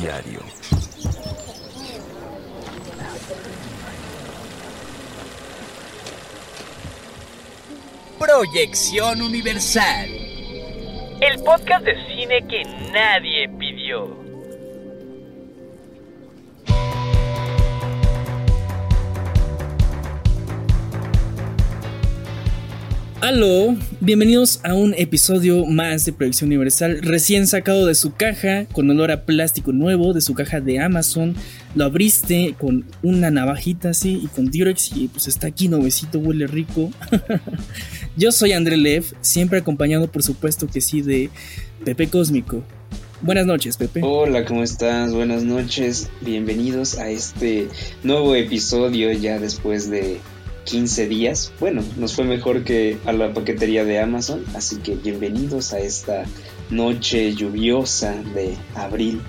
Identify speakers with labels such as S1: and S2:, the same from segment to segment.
S1: Diario.
S2: Proyección Universal.
S3: El podcast de cine que nadie
S4: Aló, bienvenidos a un episodio más de Proyección Universal, recién sacado de su caja, con olor a plástico nuevo, de su caja de Amazon. Lo abriste con una navajita así y con Durex y pues está aquí nuevecito, huele rico. Yo soy André Lev, siempre acompañado por supuesto que sí de Pepe Cósmico. Buenas noches, Pepe.
S5: Hola, ¿cómo estás? Buenas noches. Bienvenidos a este nuevo episodio ya después de 15 días. Bueno, nos fue mejor que a la paquetería de Amazon, así que bienvenidos a esta noche lluviosa de abril.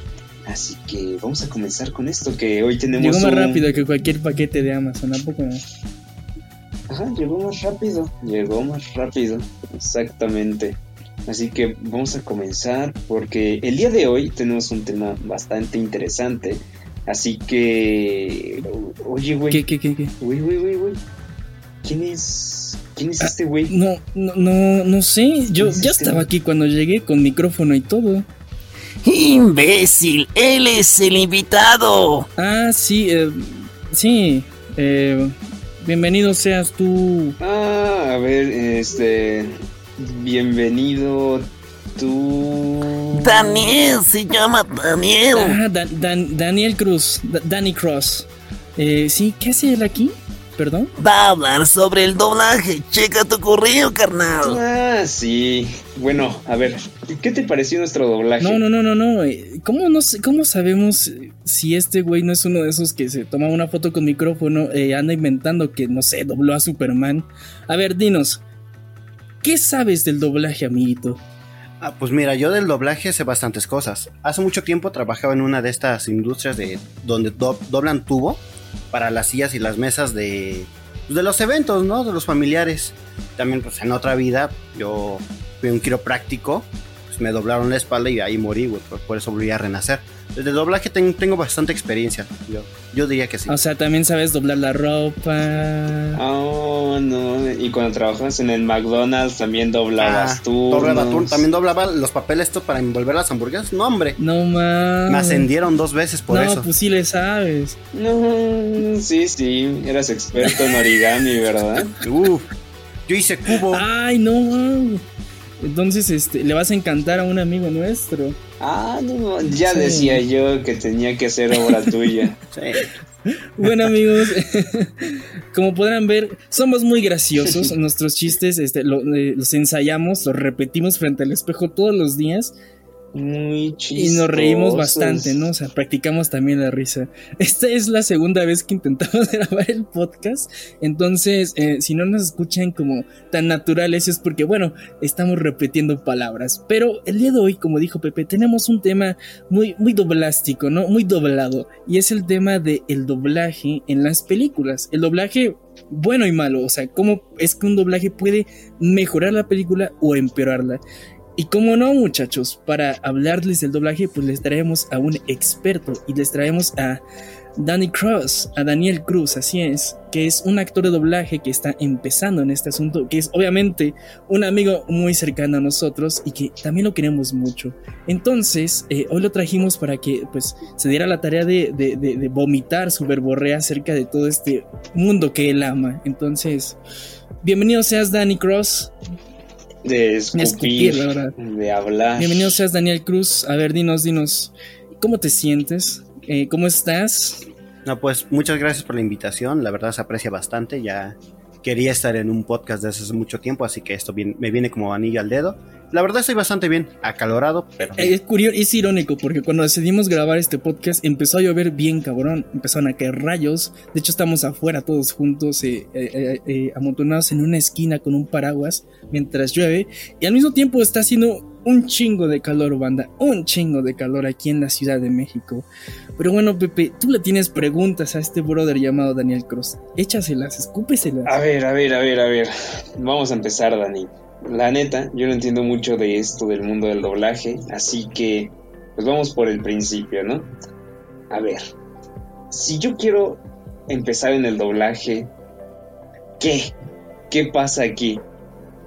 S5: Así que vamos a comenzar con esto que hoy tenemos.
S4: Llegó más rápido que cualquier paquete de Amazon, ¿a poco no?
S5: Ajá, llegó más rápido, llegó más rápido, exactamente. Así que vamos a comenzar porque el día de hoy tenemos un tema bastante interesante. Así que. Oye, güey.
S4: ¿Qué, qué, qué, qué?
S5: Güey, güey, güey, güey. ¿Quién es? ¿Quién es este güey?
S4: No, no, no, no sé. Yo
S5: ¿Quién es
S4: ya
S5: este
S4: estaba aquí cuando llegué con micrófono y todo.
S2: ¡Imbécil! ¡Él es el invitado!
S4: Ah, sí, eh, sí. eh, bienvenido seas tú.
S5: Ah, a ver, este. Bienvenido. Tú.
S2: Daniel, se llama Daniel.
S4: Ah, Dan- Dan- Daniel Cruz, Da- Danny Cross. Eh, sí, ¿qué hace él aquí? Perdón.
S2: Va a hablar sobre el doblaje. Checa tu correo, carnal.
S5: Ah, sí. Bueno, a ver, ¿qué te pareció nuestro doblaje?
S4: No, no, no, no, no. eh, ¿Cómo, no sé- ¿Cómo sabemos si este güey no es uno de esos que se toma una foto con micrófono y anda inventando que, no sé, dobló a Superman? A ver, dinos. ¿Qué sabes del doblaje, amiguito?
S6: Ah, pues mira, yo del doblaje sé bastantes cosas. Hace mucho tiempo trabajaba en una de estas industrias de donde do- doblan tubo para las sillas y las mesas de, pues, de los eventos, ¿no? De los familiares. También, pues en otra vida, yo fui un quiropráctico, pues me doblaron la espalda y ahí morí, güey. Por, por eso volví a renacer. Desde el doblaje ten- tengo bastante experiencia. Yo, yo diría que sí.
S4: O sea, también sabes doblar la ropa.
S5: Oh, no. Y cuando trabajabas en el McDonald's también doblabas
S6: Ah,
S5: tú.
S6: doblaba turno. También doblaba los papeles estos para envolver las hamburguesas. No, hombre.
S4: No mames.
S6: Me ascendieron dos veces por
S4: no,
S6: eso.
S4: pues sí le sabes.
S5: No, sí, sí. Eras experto en origami, ¿verdad?
S6: Uf, yo hice cubo.
S4: Ay, no. Entonces, este, le vas a encantar a un amigo nuestro.
S5: Ah, no. Ya
S4: Sí.
S5: decía yo que tenía que hacer obra tuya.
S6: Sí.
S4: Bueno, amigos, como podrán ver, somos muy graciosos. Nuestros chistes este, lo- eh, los ensayamos, los repetimos frente al espejo todos los días
S5: Muy
S4: y
S5: chistoso.
S4: nos reímos bastante, ¿no? O sea, practicamos también la risa. Esta es la segunda vez que intentamos grabar el podcast, entonces, eh, si no nos escuchan como tan naturales es porque, bueno, estamos repitiendo palabras. Pero el día de hoy, como dijo Pepe, tenemos un tema muy, muy doblástico, ¿no? Muy doblado. Y es el tema del el doblaje en las películas. El doblaje bueno y malo. O sea, cómo es que un doblaje puede mejorar la película o empeorarla. Y como no, muchachos, para hablarles del doblaje, pues les traemos a un experto y les traemos a Danny Cross, a Daniel Cruz, así es, que es un actor de doblaje que está empezando en este asunto, que es obviamente un amigo muy cercano a nosotros y que también lo queremos mucho. Entonces, eh, hoy lo trajimos para que pues se diera la tarea de- de vomitar su verborrea acerca de todo este mundo que él ama. Entonces, bienvenido seas Danny Cross.
S5: De escupir,
S4: escupir, la verdad.
S5: de hablar.
S4: Bienvenido seas Daniel Cruz. A ver, dinos, dinos, ¿cómo te sientes? Eh, ¿Cómo estás?
S6: No, pues muchas gracias por la invitación, la verdad se aprecia bastante, ya quería estar en un podcast desde hace mucho tiempo, así que esto me viene como anillo al dedo. La verdad estoy bastante bien, acalorado, pero...
S4: Eh, Es curioso, es irónico porque cuando decidimos grabar este podcast empezó a llover bien cabrón, empezaron a caer rayos, de hecho estamos afuera todos juntos, eh, eh, eh, amontonados en una esquina con un paraguas mientras llueve y al mismo tiempo está haciendo un chingo de calor, banda, un chingo de calor aquí en la Ciudad de México. Pero bueno, Pepe, tú le tienes preguntas a este brother llamado Daniel Cross, échaselas, escúpeselas.
S5: A ver, a ver, a ver, a ver. Vamos a empezar, Dani. La neta, yo no entiendo mucho de esto del mundo del doblaje, así que pues vamos por el principio, ¿no? A ver, si yo quiero empezar en el doblaje, ¿qué? ¿Qué pasa aquí?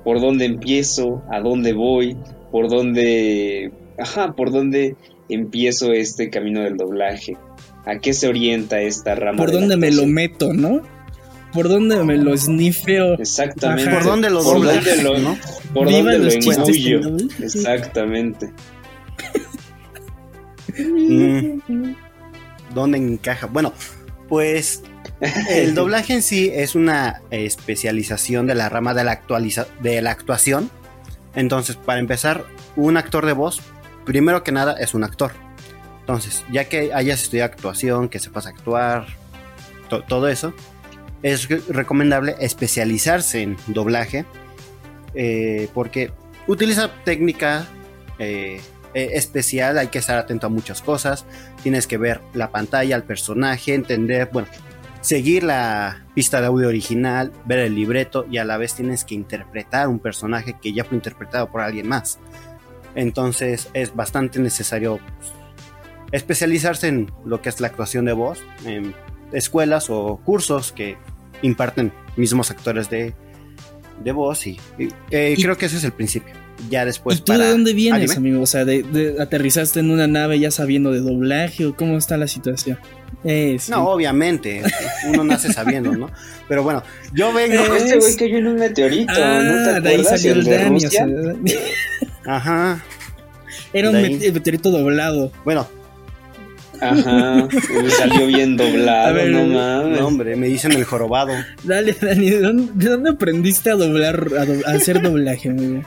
S5: ¿Por dónde empiezo? ¿A dónde voy? ¿Por dónde... Ajá, ¿por dónde empiezo este camino del doblaje? ¿A qué se orienta esta rama?
S4: ¿Por
S5: de la
S4: dónde me lo meto, no? ¿Por dónde me lo snifeo?
S5: Exactamente.
S4: Ajá.
S6: ¿Por dónde lo
S5: ¿Por
S6: doblas,
S5: dónde lo,
S6: no?
S5: por
S4: Viva
S5: dónde lo
S4: los chistes
S5: engullo? Exactamente.
S6: Mm. ¿Dónde encaja? Bueno, pues el doblaje en sí es una especialización de la rama de la, actualiza de la actuación. Entonces, para empezar, un actor de voz, primero que nada, es un actor. Entonces, ya que hayas estudiado actuación, que sepas actuar, to- todo eso, es re- recomendable especializarse en doblaje eh, porque utiliza técnica eh, eh, especial, hay que estar atento a muchas cosas, tienes que ver la pantalla, el personaje, entender, bueno, seguir la pista de audio original, ver el libreto y a la vez tienes que interpretar un personaje que ya fue interpretado por alguien más. Entonces es bastante necesario pues, especializarse en lo que es la actuación de voz, en escuelas o cursos que imparten mismos actores de, de voz y, y, eh,
S4: Y-
S6: creo que ese es el principio. Ya después
S4: ¿Y tú
S6: para
S4: de dónde vienes,
S6: anime.
S4: amigo? O sea, de, de- ¿aterrizaste en una nave ya sabiendo de doblaje o cómo está la situación? Eh, sí.
S6: No, obviamente, uno nace sabiendo, ¿no? Pero bueno, yo vengo.
S4: Eh,
S5: Este güey cayó en un meteorito,
S4: Ah,
S5: ¿no te
S4: de ahí salió el
S5: de
S4: Dani, o
S5: Rusia?
S4: sea,
S6: Ajá.
S4: era un met- meteorito doblado.
S6: Bueno,
S5: Ajá, y salió bien doblado,
S4: A ver,
S5: no
S4: no,
S5: mames.
S6: no, hombre, me dicen el jorobado.
S4: Dale, Dani, ¿de dónde, de dónde aprendiste a doblar, a, do- a hacer doblaje, amigo?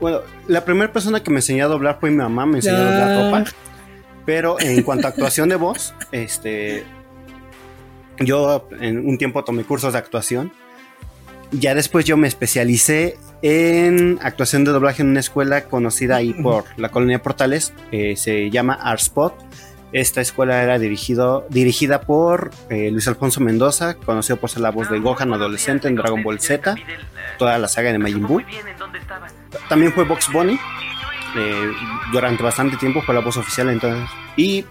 S6: Bueno, la primera persona que me enseñó a doblar fue mi mamá, me enseñó a doblar
S4: Ah.
S6: ropa. Pero en cuanto a actuación de voz, este. Yo en un tiempo tomé cursos de actuación. Ya después yo me especialicé en actuación de doblaje en una escuela conocida ahí por la colonia Portales. eh, se llama Artspot. Esta escuela era dirigido, dirigida por eh, Luis Alfonso Mendoza, conocido por ser la voz de Gohan adolescente en Dragon Ball Z, toda la saga de Majin Buu. También fue Box Bunny. eh, durante bastante tiempo fue la voz oficial entonces. Y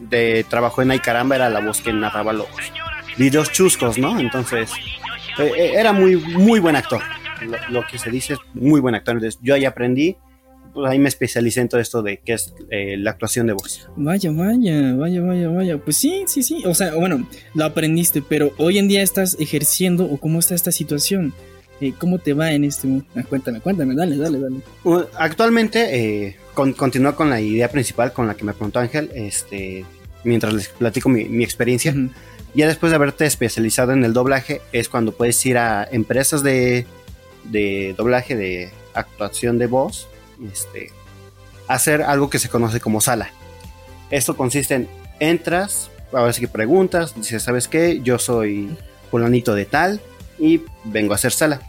S6: de, trabajó en Ay Caramba, era la voz que narraba los videos chuscos, ¿no? Entonces, eh, eh, era muy, muy buen actor. Lo, lo que se dice es muy buen actor. Entonces, yo ahí aprendí, pues ahí me especialicé en todo esto de qué es eh, la actuación de voz.
S4: Vaya, vaya, vaya, vaya, vaya. Pues sí, sí, sí. O sea, bueno, lo aprendiste, pero hoy en día estás ejerciendo o cómo está esta situación. Eh, ¿Cómo te va en este mo- ah, Cuéntame, cuéntame, dale, dale, dale.
S6: Uh, Actualmente eh, con, continúo con la idea principal con la que me preguntó Ángel, este, mientras les platico mi, mi experiencia.
S4: Ujú.
S6: Ya después de haberte especializado en el doblaje, es cuando puedes ir a empresas de, de doblaje, de actuación de voz, este, hacer algo que se conoce como sala. Esto consiste en entras, a ver si preguntas, dices, ¿sabes qué? Yo soy fulanito de tal y vengo a hacer sala.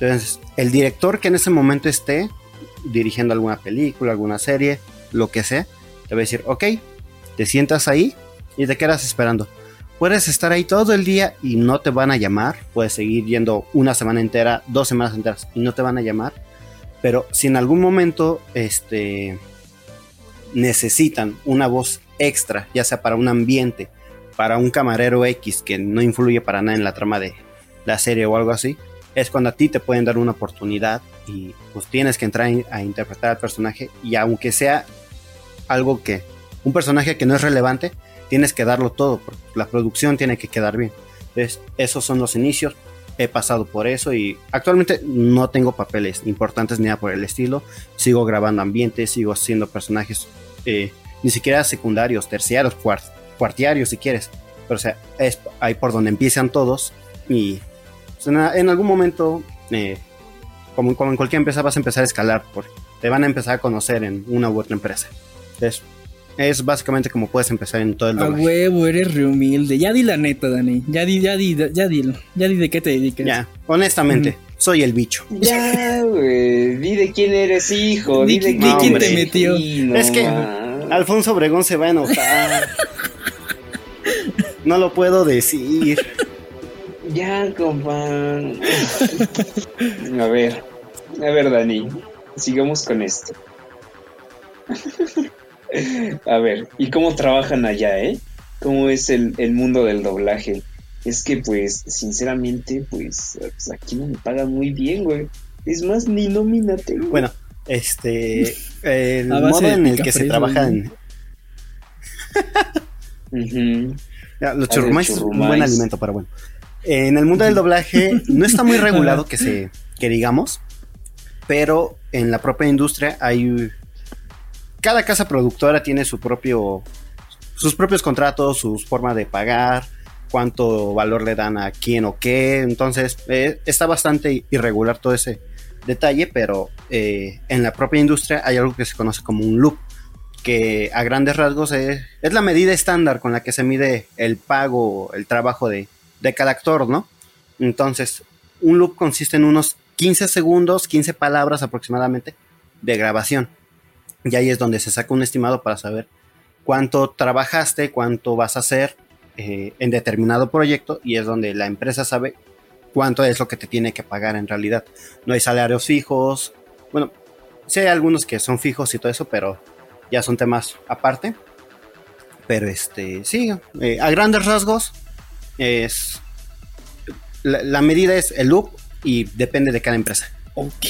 S6: Entonces, el director que en ese momento esté dirigiendo alguna película, alguna serie, lo que sea, te va a decir, ok, te sientas ahí y te quedas esperando. Puedes estar ahí todo el día y no te van a llamar. Puedes seguir yendo una semana entera, dos semanas enteras y no te van a llamar. Pero si en algún momento este, necesitan una voz extra, ya sea para un ambiente, para un camarero X que no influye para nada en la trama de la serie o algo así, es cuando a ti te pueden dar una oportunidad y pues tienes que entrar a interpretar al personaje y aunque sea algo que un personaje que no es relevante, tienes que darlo todo, porque la producción tiene que quedar bien. Entonces, esos son los inicios. He pasado por eso y actualmente no tengo papeles importantes ni nada por el estilo. Sigo grabando ambientes, sigo haciendo personajes eh, ni siquiera secundarios, terciarios, cuart cuartiarios si quieres. Pero sea, es ahí por donde empiezan todos y pues, en, en, algún momento, eh, como, como, en cualquier empresa, vas a empezar a escalar porque te van a empezar a conocer en una u otra empresa. Entonces, es básicamente como puedes empezar en todo el
S4: A
S6: doblaje.
S4: huevo, eres re humilde. Ya di la neta, Dani. Ya di, ya di, ya di, ya di de qué te dedicas.
S6: Ya, honestamente, mm. soy el bicho.
S5: Ya, güey. Di de quién eres hijo. Di,
S4: di
S5: de
S4: no, quién te metió.
S5: Sí, no,
S6: es que
S5: man.
S6: Alfonso Obregón se va a enojar. no lo puedo decir.
S5: Ya, compa. a ver, a ver, Dani, sigamos con esto. A ver, ¿y cómo trabajan allá, eh? ¿Cómo es el, el mundo del doblaje? Es que, pues, sinceramente, pues, pues, aquí no me pagan muy bien, güey. Es más, ni nómina tengo.
S6: Bueno, este. El modo en el que se
S4: picafresas,
S6: trabaja
S4: güey.
S6: en.
S5: Ujú.
S6: Ya, Los churrumais es un buen alimento, pero bueno. En el mundo del doblaje no está muy regulado que se que digamos, pero en la propia industria hay cada casa productora tiene su propio sus propios contratos, sus formas de pagar, cuánto valor le dan a quién o qué, entonces eh, está bastante irregular todo ese detalle, pero eh, en la propia industria hay algo que se conoce como un loop que a grandes rasgos es, es la medida estándar con la que se mide el pago, el trabajo de, de cada actor, ¿no? Entonces, un loop consiste en unos 15 segundos, 15 palabras aproximadamente de grabación. Y ahí es donde se saca un estimado para saber cuánto trabajaste, cuánto vas a hacer eh, en determinado proyecto y es donde la empresa sabe cuánto es lo que te tiene que pagar en realidad. No hay salarios fijos. Bueno, sí hay algunos que son fijos y todo eso, pero ya son temas aparte. Pero este, sí, eh, a grandes rasgos es la, medida es el loop y depende de cada empresa.
S4: Ok,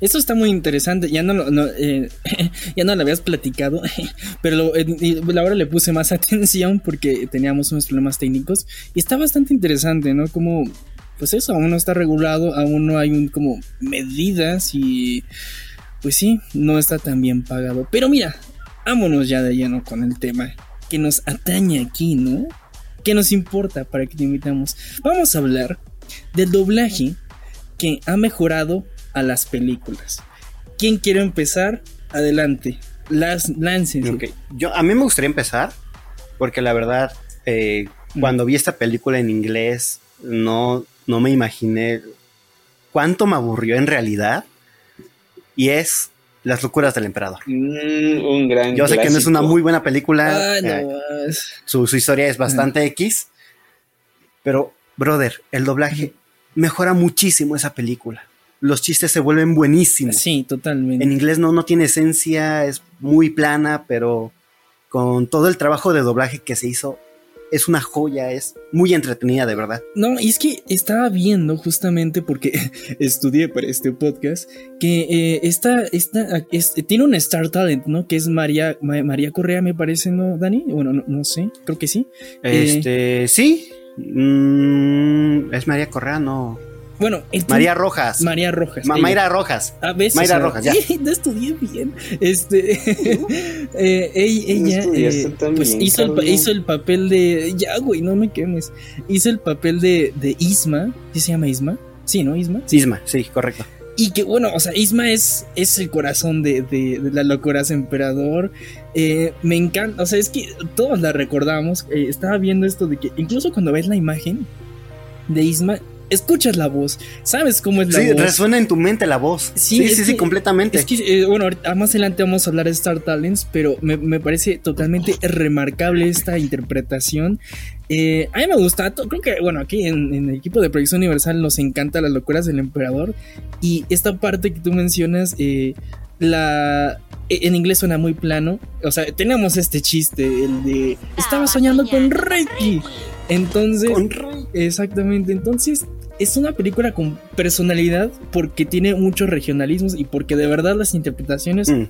S4: esto está muy interesante. Ya no, eh, no lo habías platicado, pero lo- eh, ahora le puse más atención porque teníamos unos problemas técnicos y está bastante interesante, ¿no? Como, pues eso, aún no está regulado, aún no hay un como medidas y, pues sí, no está tan bien pagado. Pero mira, vámonos ya de lleno con el tema que nos atañe aquí, ¿no? ¿Qué nos importa para que te invitamos? Vamos a hablar del doblaje que ha mejorado a las películas. ¿Quién quiere empezar? Adelante. Las, láncense.
S6: Ok, Yo, a mí me gustaría empezar porque la verdad, eh, cuando vi esta película en inglés, no, no me imaginé cuánto me aburrió en realidad. Y es Las locuras del emperador.
S5: Mm, un gran
S6: Yo sé que no es una muy buena película.
S4: Ay, no
S6: eh, su, su historia es bastante X. Pero, brother, el doblaje mejora muchísimo esa película. Los chistes se vuelven buenísimos.
S4: Sí, totalmente.
S6: En inglés no, no tiene esencia, es muy plana, pero con todo el trabajo de doblaje que se hizo, es una joya, es muy entretenida, de verdad.
S4: No, y es que estaba viendo justamente porque estudié para este podcast que eh, esta, esta es- tiene un Star Talent, ¿no? Que es María, Ma- María Correa, me parece, ¿no, Dani? Bueno, no, no sé, creo que sí. Eh,
S6: Este, sí. mm, es María Correa, no.
S4: Bueno, el
S6: María Rojas.
S4: María Rojas.
S6: Ma-. Mayra Rojas.
S4: A veces.
S6: Mayra
S4: o sea,
S6: Rojas, ya.
S4: No estudié bien. Este. eh, ella eh, pues
S5: bien,
S4: hizo, el, hizo papel de. Ya, güey, no me quemes. Hizo el papel de, de Isma. ¿Sí se llama Isma? Sí, ¿no? Isma.
S6: Isma, sí, correcto.
S4: Y que bueno, o sea, Isma es, es el corazón de, de, de la locuras emperador. Eh, me encanta, o sea, es que todos la recordamos. Eh, estaba viendo esto de que incluso cuando ves la imagen de Isma, escuchas la voz, sabes cómo es la
S6: Sí,
S4: voz.
S6: resuena en tu mente la voz.
S4: Sí,
S6: Sí, sí, sí, completamente.
S4: Es que, eh, bueno, ahorita- más adelante vamos a hablar de Star Talents, pero me, me parece totalmente remarcable esta interpretación. Eh, a mí me gusta, to- creo que, bueno, aquí en, en el equipo de Proyección Universal nos encanta las locuras del emperador. Y esta parte que tú mencionas, eh, la. e- En inglés suena muy plano. O sea, tenemos este chiste, el de. Estaba soñando con Ricky. Entonces.
S6: Con Rey.
S4: Exactamente, entonces es una película con personalidad porque tiene muchos regionalismos y porque de verdad las interpretaciones...
S6: Mm.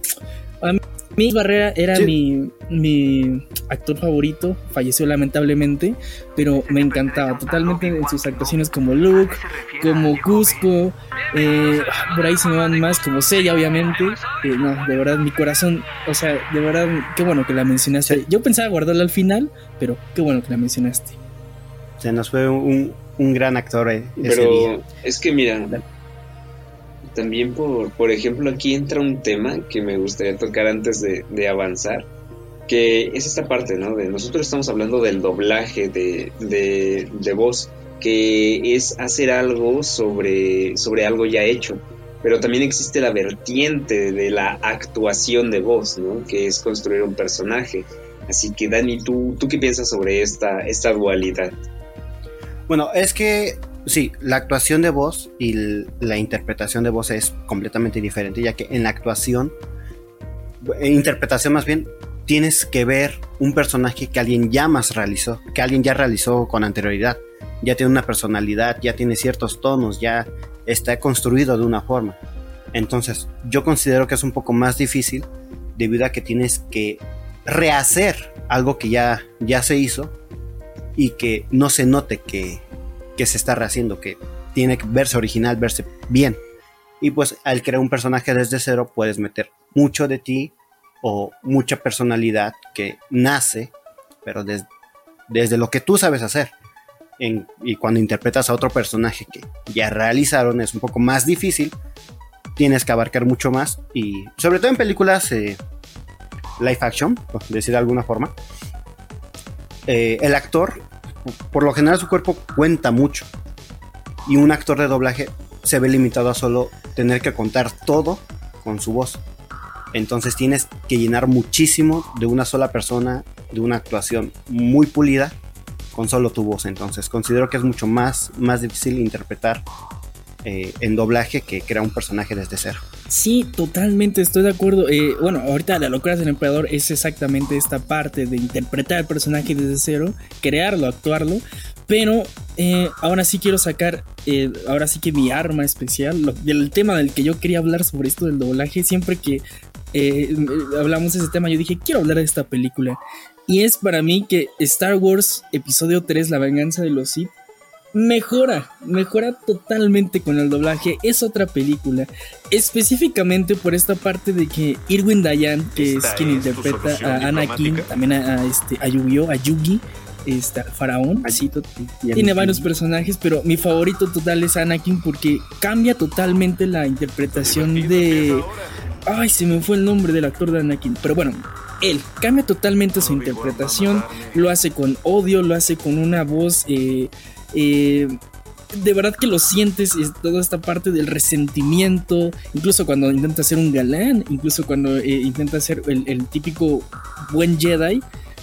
S4: Mi Barrera era
S6: Sí.
S4: mi, mi actor favorito, falleció lamentablemente, pero me encantaba totalmente en sus actuaciones como Luke, como Cusco, eh, por ahí se me van más como Seiya obviamente, Eh, no, de verdad mi corazón, o sea, de verdad, qué bueno que la mencionaste. Yo pensaba guardarla al final, pero qué bueno que la mencionaste.
S6: Se nos fue un, un gran actor eh, ese día.
S5: Pero es que mira, también por, por ejemplo aquí entra un tema que me gustaría tocar antes de, de avanzar, que es esta parte, ¿no? De nosotros estamos hablando del doblaje de, de, de voz, que es hacer algo sobre, sobre algo ya hecho. Pero también existe la vertiente de la actuación de voz, ¿no? Que es construir un personaje. Así que Dani, ¿tú, tú qué piensas sobre esta, esta dualidad?
S6: Bueno, es que sí, la actuación de voz y la interpretación de voz es completamente diferente, ya que en la actuación eh, interpretación más bien, tienes que ver un personaje que alguien ya más realizó, que alguien ya realizó con anterioridad. Ya tiene una personalidad, ya tiene ciertos tonos, ya está construido de una forma. Entonces, yo considero que es un poco más difícil debido a que tienes que rehacer algo que ya, ya se hizo y que no se note que, que se está rehaciendo, que tiene que verse original, verse bien. Y pues al crear un personaje desde cero puedes meter mucho de ti o mucha personalidad que nace, pero desde lo que tú sabes hacer. y cuando interpretas a otro personaje que ya realizaron es un poco más difícil, tienes que abarcar mucho más y sobre todo en películas eh, live action, decir de alguna forma, eh, el actor, por lo general su cuerpo cuenta mucho y un actor de doblaje se ve limitado a solo tener que contar todo con su voz. Entonces tienes que llenar muchísimo de una sola persona, de una actuación muy pulida con solo tu voz. Entonces considero que es mucho más, más difícil interpretar eh, en doblaje que crear un personaje desde cero.
S4: Sí, totalmente, estoy de acuerdo. Eh, bueno, ahorita la locura del emperador es exactamente esta parte de interpretar el personaje desde cero, crearlo, actuarlo. Pero eh, ahora sí quiero sacar, ahora sí que mi arma especial, el tema del que yo quería hablar sobre esto del doblaje, siempre que hablamos de ese tema, yo dije, quiero hablar de esta película. Y es para mí que Star Wars Episodio 3, La venganza de los Sith, mejora, mejora totalmente con el doblaje. Es otra película. Específicamente por esta parte de que Irwin Dayan, que es quien interpreta a Anakin, también a, este, a Yu-Gi-Oh, a Yugi, este, Faraón, tiene varios personajes, pero mi favorito total es Anakin porque cambia totalmente la interpretación de Ay, se me fue el nombre del actor de Anakin. Pero bueno, él cambia totalmente su interpretación. Lo hace con odio, lo hace con una voz. Eh, eh, de verdad que lo sientes, es toda esta parte del resentimiento, incluso cuando intenta ser un galán, incluso cuando eh, intenta ser el, el, típico buen Jedi,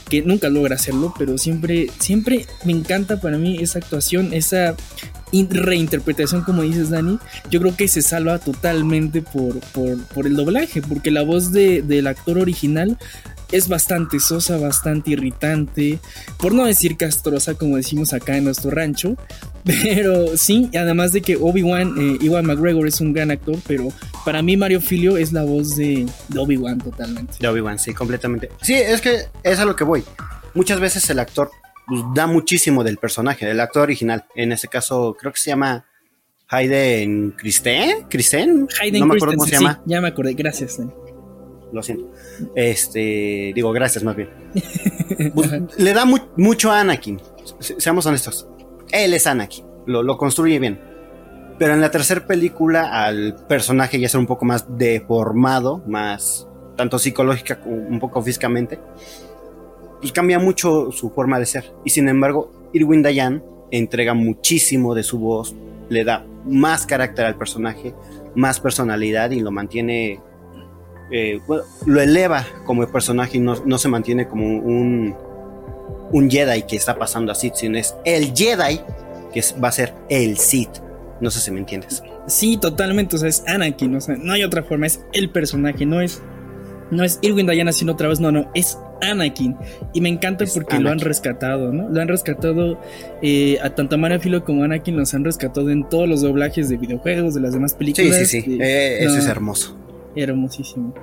S4: que nunca logra hacerlo, pero siempre, siempre me encanta para mí esa actuación, esa reinterpretación, como dices, Dani, yo creo que se salva totalmente por, por, el doblaje, porque la voz de, del actor original es bastante sosa, bastante irritante, por no decir castrosa, como decimos acá en nuestro rancho. Pero sí, además de que Obi-Wan, eh, Iwan McGregor es un gran actor, pero para mí Mario Filio es la voz de, de Obi-Wan totalmente.
S6: De Obi-Wan, sí, completamente. Sí, es que es a lo que voy. Muchas veces el actor pues, da muchísimo del personaje, del actor original. En este caso, creo que se llama Hayden Christen. ¿Christen?
S4: Hayden no me acuerdo cómo se llama. ya me acordé, gracias.
S6: Lo siento. Este, digo, gracias más bien. Pues, le da mucho a Anakin. Seamos honestos. Él es Anakin. Lo, lo construye bien. Pero en la tercera película, al personaje ya ser un poco más deformado, más tanto psicológica como un poco físicamente, y cambia mucho su forma de ser. Y sin embargo, Irwin Dayan entrega muchísimo de su voz, le da más carácter al personaje, más personalidad y lo mantiene, eh, lo eleva como el personaje y no, se mantiene como un, un Jedi que está pasando a Sith, sino es el Jedi que va a ser el Sith. No sé si me entiendes.
S4: Sí, totalmente. O sea, es Anakin. O sea, no hay otra forma. Es el personaje. No es, no es Irwin Dayan haciendo otra vez. No, no. Es Anakin. Y me encanta porque lo han rescatado, ¿no? Lo han rescatado eh, a tanto Mario Filo como Anakin, los han rescatado en todos los doblajes de videojuegos, de las demás películas.
S6: Sí, sí, sí. Eh, eso es hermoso.
S4: Hermosísimo.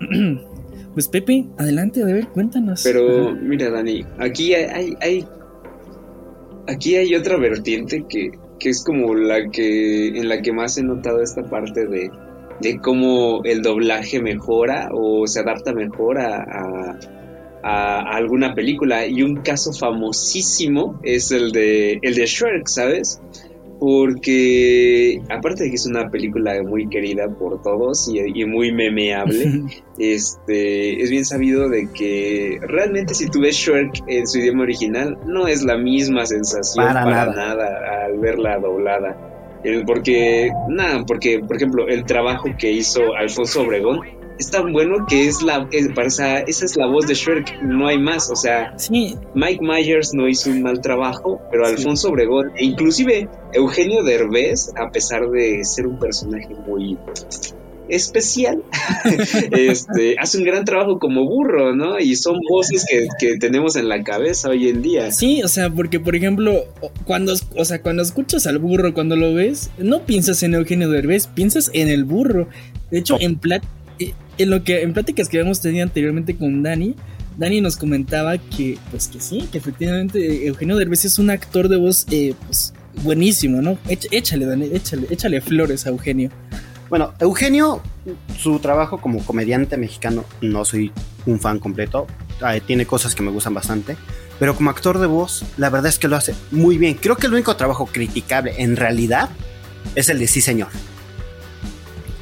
S4: Pues Pepe, adelante, a ver, cuéntanos.
S5: Pero mira, Dani, aquí hay, hay, aquí hay otra vertiente que, que es como la que en la que más he notado esta parte de de cómo el doblaje mejora o se adapta mejor a, alguna película. Y un caso famosísimo es el de, el de Shrek, ¿sabes? Porque aparte de que es una película muy querida por todos y, muy memeable, este, es bien sabido de que realmente si tú ves Shrek en su idioma original, no es la misma sensación para, nada. al verla doblada. Porque, nada, porque, por ejemplo, el trabajo que hizo Alfonso Obregón es tan bueno que es la, esa, es la voz de Shrek, no hay más, o sea, Mike Myers no hizo un mal trabajo, pero Alfonso Obregón, e inclusive Eugenio Derbez, a pesar de ser un personaje muy especial, este, hace un gran trabajo como burro, ¿no? Y son voces que, que, tenemos en la cabeza hoy en día.
S4: Sí, o sea, porque por ejemplo, cuando, o sea, cuando escuchas al burro, cuando lo ves, no piensas en Eugenio Derbez, piensas en el burro. De hecho, en, plat en lo que en pláticas que habíamos tenido anteriormente con Dani, Dani nos comentaba que, pues que sí, que efectivamente Eugenio Derbez es un actor de voz, eh, pues buenísimo, ¿no? Échale, Dani, échale, échale flores a Eugenio.
S6: Bueno, Eugenio, su trabajo como comediante mexicano, no soy un fan completo. tiene cosas que me gustan bastante. Pero como actor de voz, la verdad es que lo hace muy bien. Creo que el único trabajo criticable en realidad es el de Sí Señor.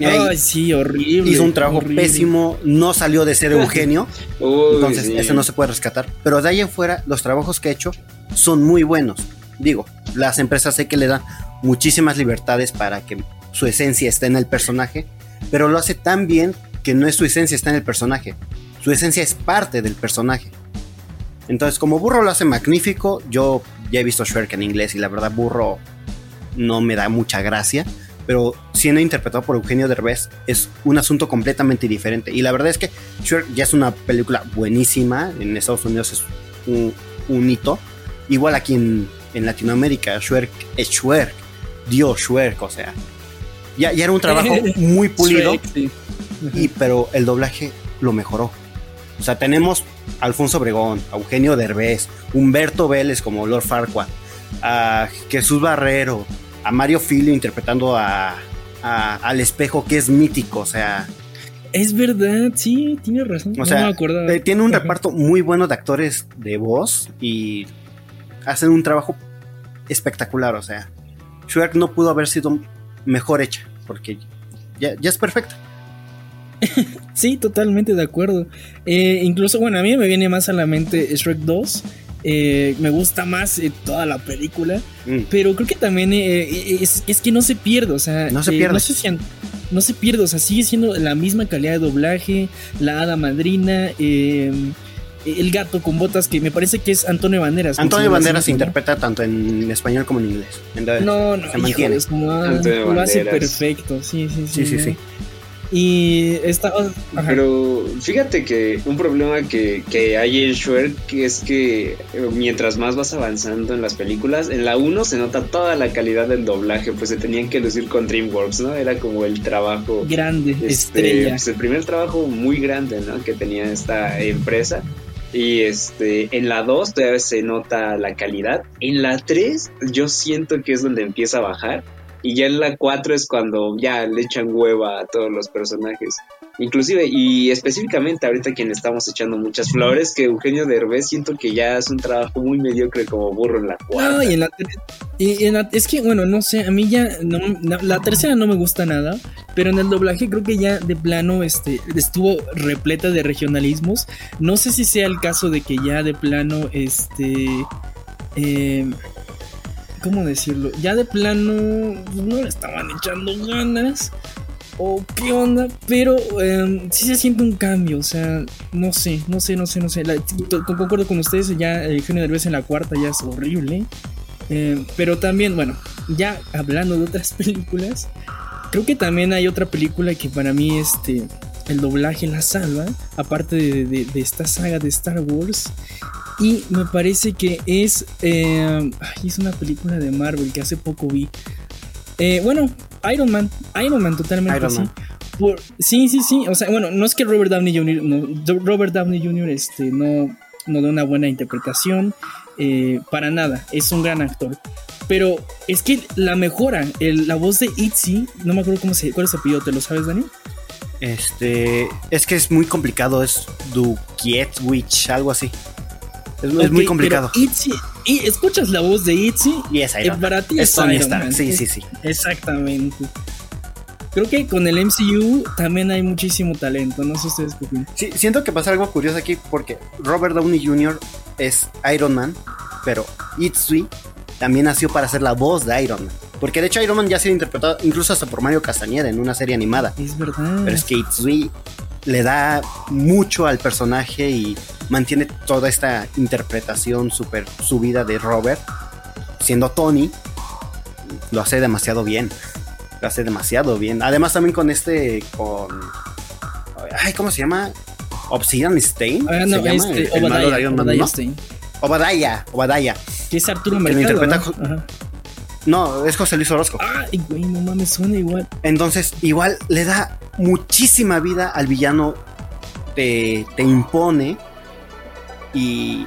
S4: Ay, sí, horrible.
S6: Hizo un trabajo pésimo, no salió de ser Eugenio. entonces, eso no se puede rescatar. Pero de ahí en fuera, los trabajos que ha hecho son muy buenos. Digo, las empresas sé que le dan muchísimas libertades para que su esencia está en el personaje, pero lo hace tan bien que no es su esencia está en el personaje, su esencia es parte del personaje. Entonces, como Burro lo hace magnífico, yo ya he visto Shrek en inglés y la verdad Burro no me da mucha gracia, pero siendo interpretado por Eugenio Derbez es un asunto completamente diferente. Y la verdad es que Shrek ya es una película buenísima, en Estados Unidos es un, hito, igual aquí en, en Latinoamérica, Shrek es Shrek, Dios Shrek, o sea, ya, era un trabajo muy pulido, y, pero el doblaje lo mejoró. O sea, tenemos a Alfonso Obregón, a Eugenio Derbez, Humberto Vélez como Lord Farquaad, a Jesús Barrero, a Mario Filio interpretando a, al espejo que es mítico, o sea...
S4: Es verdad, sí, tiene razón.
S6: O sea, eh, tiene un reparto muy bueno de actores de voz y hacen un trabajo espectacular, o sea, Shrek no pudo haber sido mejor hecha, porque ya, es perfecta.
S4: sí, totalmente de acuerdo. Eh, incluso, bueno, a mí me viene más a la mente Shrek 2. Eh, me gusta más eh, toda la película, mm. pero creo que también es, que no se pierde, o sea,
S6: no se pierde.
S4: No, no se pierde, o sea, sigue siendo la misma calidad de doblaje, la hada madrina, el gato con botas, que me parece que es Antonio Banderas.
S6: Antonio Banderas se interpreta tanto en español como en inglés.
S4: no, no, se mantiene. lo hace perfecto, sí, sí,
S6: sí. Sí, sí,
S4: Y esta.
S5: Pero fíjate que un problema que, que hay en Shrek es que eh, mientras más vas avanzando en las películas, en la 1 se nota toda la calidad del doblaje, pues se tenían que lucir con DreamWorks, ¿no? Era como el trabajo.
S4: Grande, este, estrella.
S5: Pues el primer trabajo muy grande, ¿no? Que tenía esta empresa. Y este, en la 2 todavía se nota la calidad. En la 3 yo siento que es donde empieza a bajar. Y ya en la 4 es cuando ya le echan hueva a todos los personajes. Inclusive, y específicamente ahorita quien estamos echando muchas flores, que Eugenio Derbez siento que ya es un trabajo muy mediocre como burro en la cuarta.
S4: No, y en la, y en es que, bueno, no sé, a mí ya, no, la tercera no me gusta nada, pero en el doblaje creo que ya de plano este, estuvo repleta de regionalismos. No sé si sea el caso de que ya de plano, este... Eh, ¿Cómo decirlo? Ya de plano no le estaban echando ganas o qué onda, pero eh, sí se siente un cambio, o sea, no sé, no sé, no sé, no sé. concuerdo con ustedes, ya el genio del vez en la cuarta ya es horrible. Eh, pero también, bueno, ya hablando de otras películas, creo que también hay otra película que para mí este, el doblaje la salva, aparte de, esta saga de Star Wars. Y me parece que es, eh, es una película de Marvel que hace poco vi. Eh, bueno, Iron Man, Iron Man totalmente Iron sí, sí, sí. O sea, bueno, no es que Robert Downey Jr. No, Robert Downey Jr. Este, no, no da una buena interpretación. Eh, para nada, es un gran actor. Pero es que la mejora, la voz de Itzy, no me acuerdo cómo se, cuál es su apellido, ¿te lo sabes, Dani?
S6: Este, es que es muy complicado, es Dukietwich, algo así. Es, muy complicado.
S4: y escuchas la voz de Itzy
S6: y es Iron para ti es, Iron Sí, sí, sí.
S4: Exactamente. Creo que con el MCU también hay muchísimo talento, no sé ustedes qué
S6: Sí, siento que pasa algo curioso aquí porque Robert Downey Jr. es Iron Man, pero Itzy también nació para ser la voz de Iron Man. Porque de hecho Iron Man ya ha sido interpretado incluso hasta por Mario Castañeda en una serie animada.
S4: Es verdad.
S6: Pero es que Itzy le da mucho al personaje y mantiene toda esta interpretación súper subida de Robert, siendo Tony, lo hace demasiado bien. lo hace demasiado bien. Además también con este, con... Ay, ¿cómo se llama? Obsidian Stain.
S4: Ah, no,
S6: se llama
S4: este,
S6: el- el malo de
S4: Obadiah, Obadiah
S6: 1.
S4: Stein,
S6: Obadiah, Obadiah.
S4: que es Arturo
S6: Que lo
S4: Mercado.
S6: interpreta
S4: ¿no?
S6: No, es José Luis Orozco.
S4: Ay, güey, no mames, suena igual.
S6: Entonces, igual le da muchísima vida al villano. Te, te impone. Y.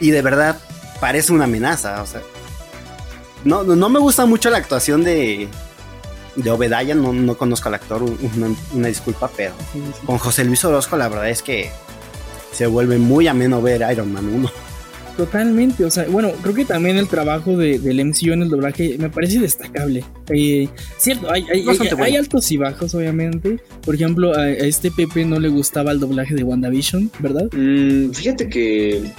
S6: Y de verdad parece una amenaza. O sea. No, no, no me gusta mucho la actuación de. De Obedaya. No, no conozco al actor. un- Una, una disculpa, pero.
S4: Sí, sí.
S6: Con José Luis Orozco, la verdad es que. Se vuelve muy ameno ver Iron Man 1.
S4: Totalmente, o sea, bueno, creo que también el trabajo de, del MCU en el doblaje me parece destacable. Eh, cierto, hay, hay,
S6: Bastante
S4: hay-
S6: bueno.
S4: hay altos y bajos, obviamente. Por ejemplo, a, a este Pepe no le gustaba el doblaje de WandaVision, ¿verdad?
S5: Mm, fíjate que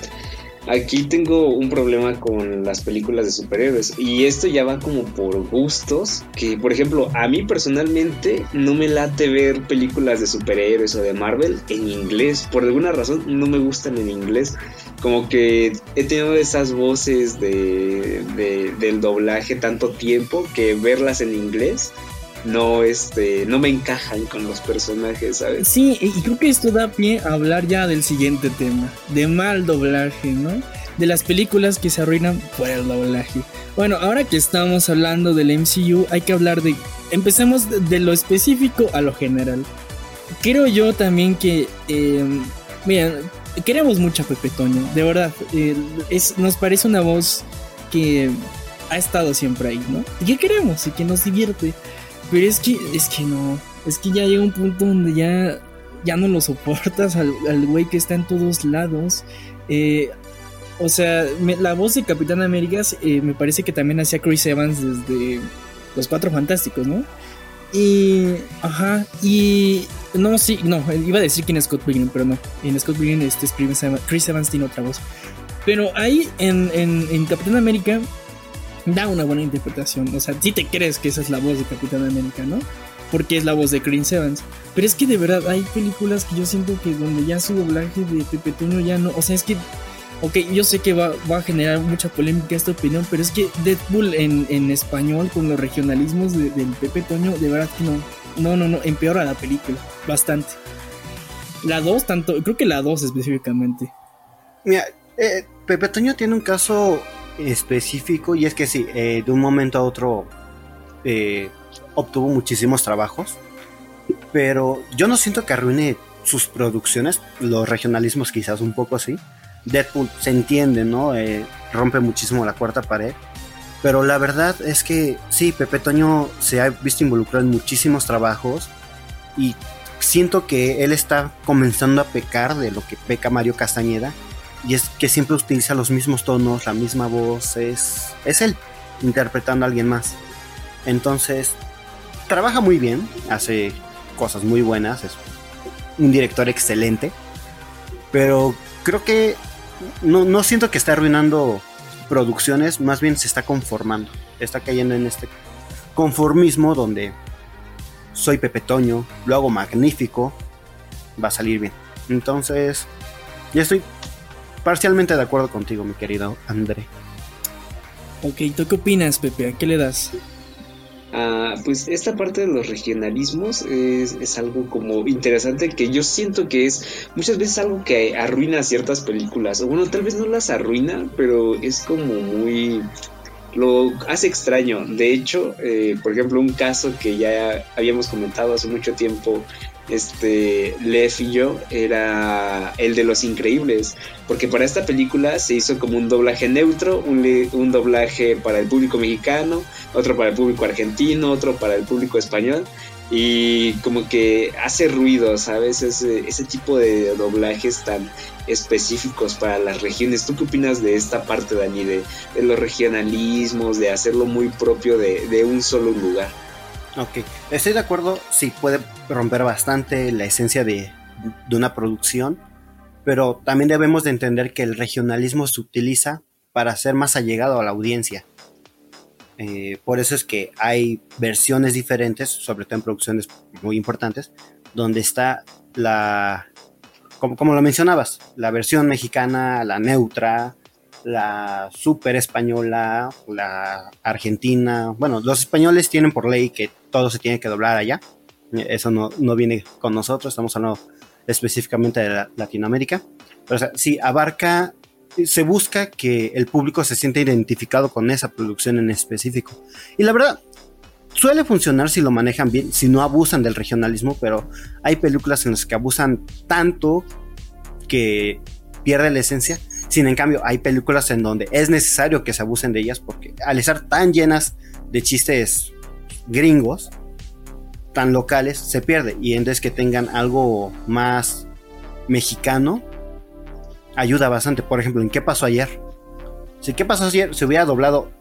S5: aquí tengo un problema con las películas de superhéroes y esto ya va como por gustos, que por ejemplo a mí personalmente no me late ver películas de superhéroes o de Marvel en inglés, por alguna razón no me gustan en inglés, como que he tenido esas voces de, de- del doblaje tanto tiempo que verlas en inglés no este no me encajan con los personajes, ¿sabes?
S4: Sí, y creo que esto da pie a hablar ya del siguiente tema, de mal doblaje, ¿no? De las películas que se arruinan por el doblaje. Bueno, ahora que estamos hablando del MCU, hay que hablar de... Empecemos de, de lo específico a lo general. Creo yo también que... eh, miren, queremos mucho a Pepe Toño, de verdad. eh, es, nos parece una voz que ha estado siempre ahí, ¿no? Y que queremos y que nos divierte. Pero es que, es que no. Es que ya llega un punto donde ya, ya no lo soportas al, al que está en todos lados. Eh, o sea, me- la voz de Capitán América eh, me parece que también hacía Chris Evans desde Los Cuatro Fantásticos, ¿no? Y. Ajá. Y. No, sí, no. Iba a decir que en Scott Pilgrim, pero no. En Scott Pilgrim este es Chris Evans, tiene otra voz. Pero ahí en, en, Capitán América da una buena interpretación. O sea, si te crees que esa es la voz de Capitán América, ¿no? Porque es la voz de Chris Evans. Pero es que de verdad hay películas que yo siento que donde ya su doblaje de Pepe Toño ya no. O sea, es que. Ok, yo sé que va, va a generar mucha polémica esta opinión, pero es que Deadpool en, en español con los regionalismos de- del Pepe Toño, de verdad que no. No, no, no, empeora la película. Bastante. La 2, tanto. Creo que la 2 específicamente.
S6: Mira, eh, Pepe Toño tiene un caso específico y es que sí, eh, de un momento a otro eh, obtuvo muchísimos trabajos, pero yo no siento que arruine sus producciones, los regionalismos quizás un poco así. Deadpool se entiende, ¿no? Eh, rompe muchísimo la cuarta pared. Pero la verdad es que sí, Pepe Toño se ha visto involucrado en muchísimos trabajos y siento que él está comenzando a pecar de lo que peca Mario Castañeda y es que siempre utiliza los mismos tonos, la misma voz, es, es él interpretando a alguien más. Entonces, trabaja muy bien, hace cosas muy buenas, es un director excelente, pero creo que no, no siento que está arruinando producciones, más bien se está conformando, está cayendo en este conformismo donde soy Pepe Toño, lo hago magnífico, va a salir bien. Entonces, ya estoy parcialmente de acuerdo contigo, mi querido André.
S4: Ok, ¿tú qué opinas, Pepe? ¿A qué le das?
S5: Ah, pues esta parte de los regionalismos es, algo como interesante que yo siento que es muchas veces algo que arruina ciertas películas. O bueno, tal vez no las arruina, pero es como muy... Lo hace extraño. De hecho, eh, por ejemplo, un caso que ya habíamos comentado hace mucho tiempo, este, Lev y yo, era el de Los Increíbles. Porque para esta película se hizo como un doblaje neutro, un, un doblaje para el público mexicano, otro para el público argentino, otro para el público español. Y como que hace ruido, ¿sabes? Ese, ese tipo de doblajes tan específicos para las regiones. ¿Tú qué opinas de esta parte, Dani? De, de los regionalismos, de hacerlo muy propio de un solo lugar.
S6: Ok, estoy de acuerdo, sí, puede romper bastante la esencia de, una producción, pero también debemos de entender que el regionalismo se utiliza para ser más allegado a la audiencia. Eh, por eso es que hay versiones diferentes, sobre todo en producciones muy importantes, donde está la, como, como lo mencionabas, la versión mexicana, la neutra, la super española, la argentina. Bueno, los españoles tienen por ley que todo se tiene que doblar allá. Eso no, no viene con nosotros, estamos hablando específicamente de Latinoamérica. Pero o sí, abarca, se busca que el público se sienta identificado con esa producción en específico. Y la verdad, suele funcionar si lo manejan bien, si no abusan del regionalismo, pero hay películas en las que abusan tanto que pierde la esencia. Sin en cambio, hay películas en donde es necesario que se abusen de ellas porque al estar tan llenas de chistes gringos, tan locales, se pierde. Y entonces que tengan algo más mexicano, ayuda bastante. Por ejemplo, ¿en qué pasó ayer? Si qué pasó ayer se hubiera doblado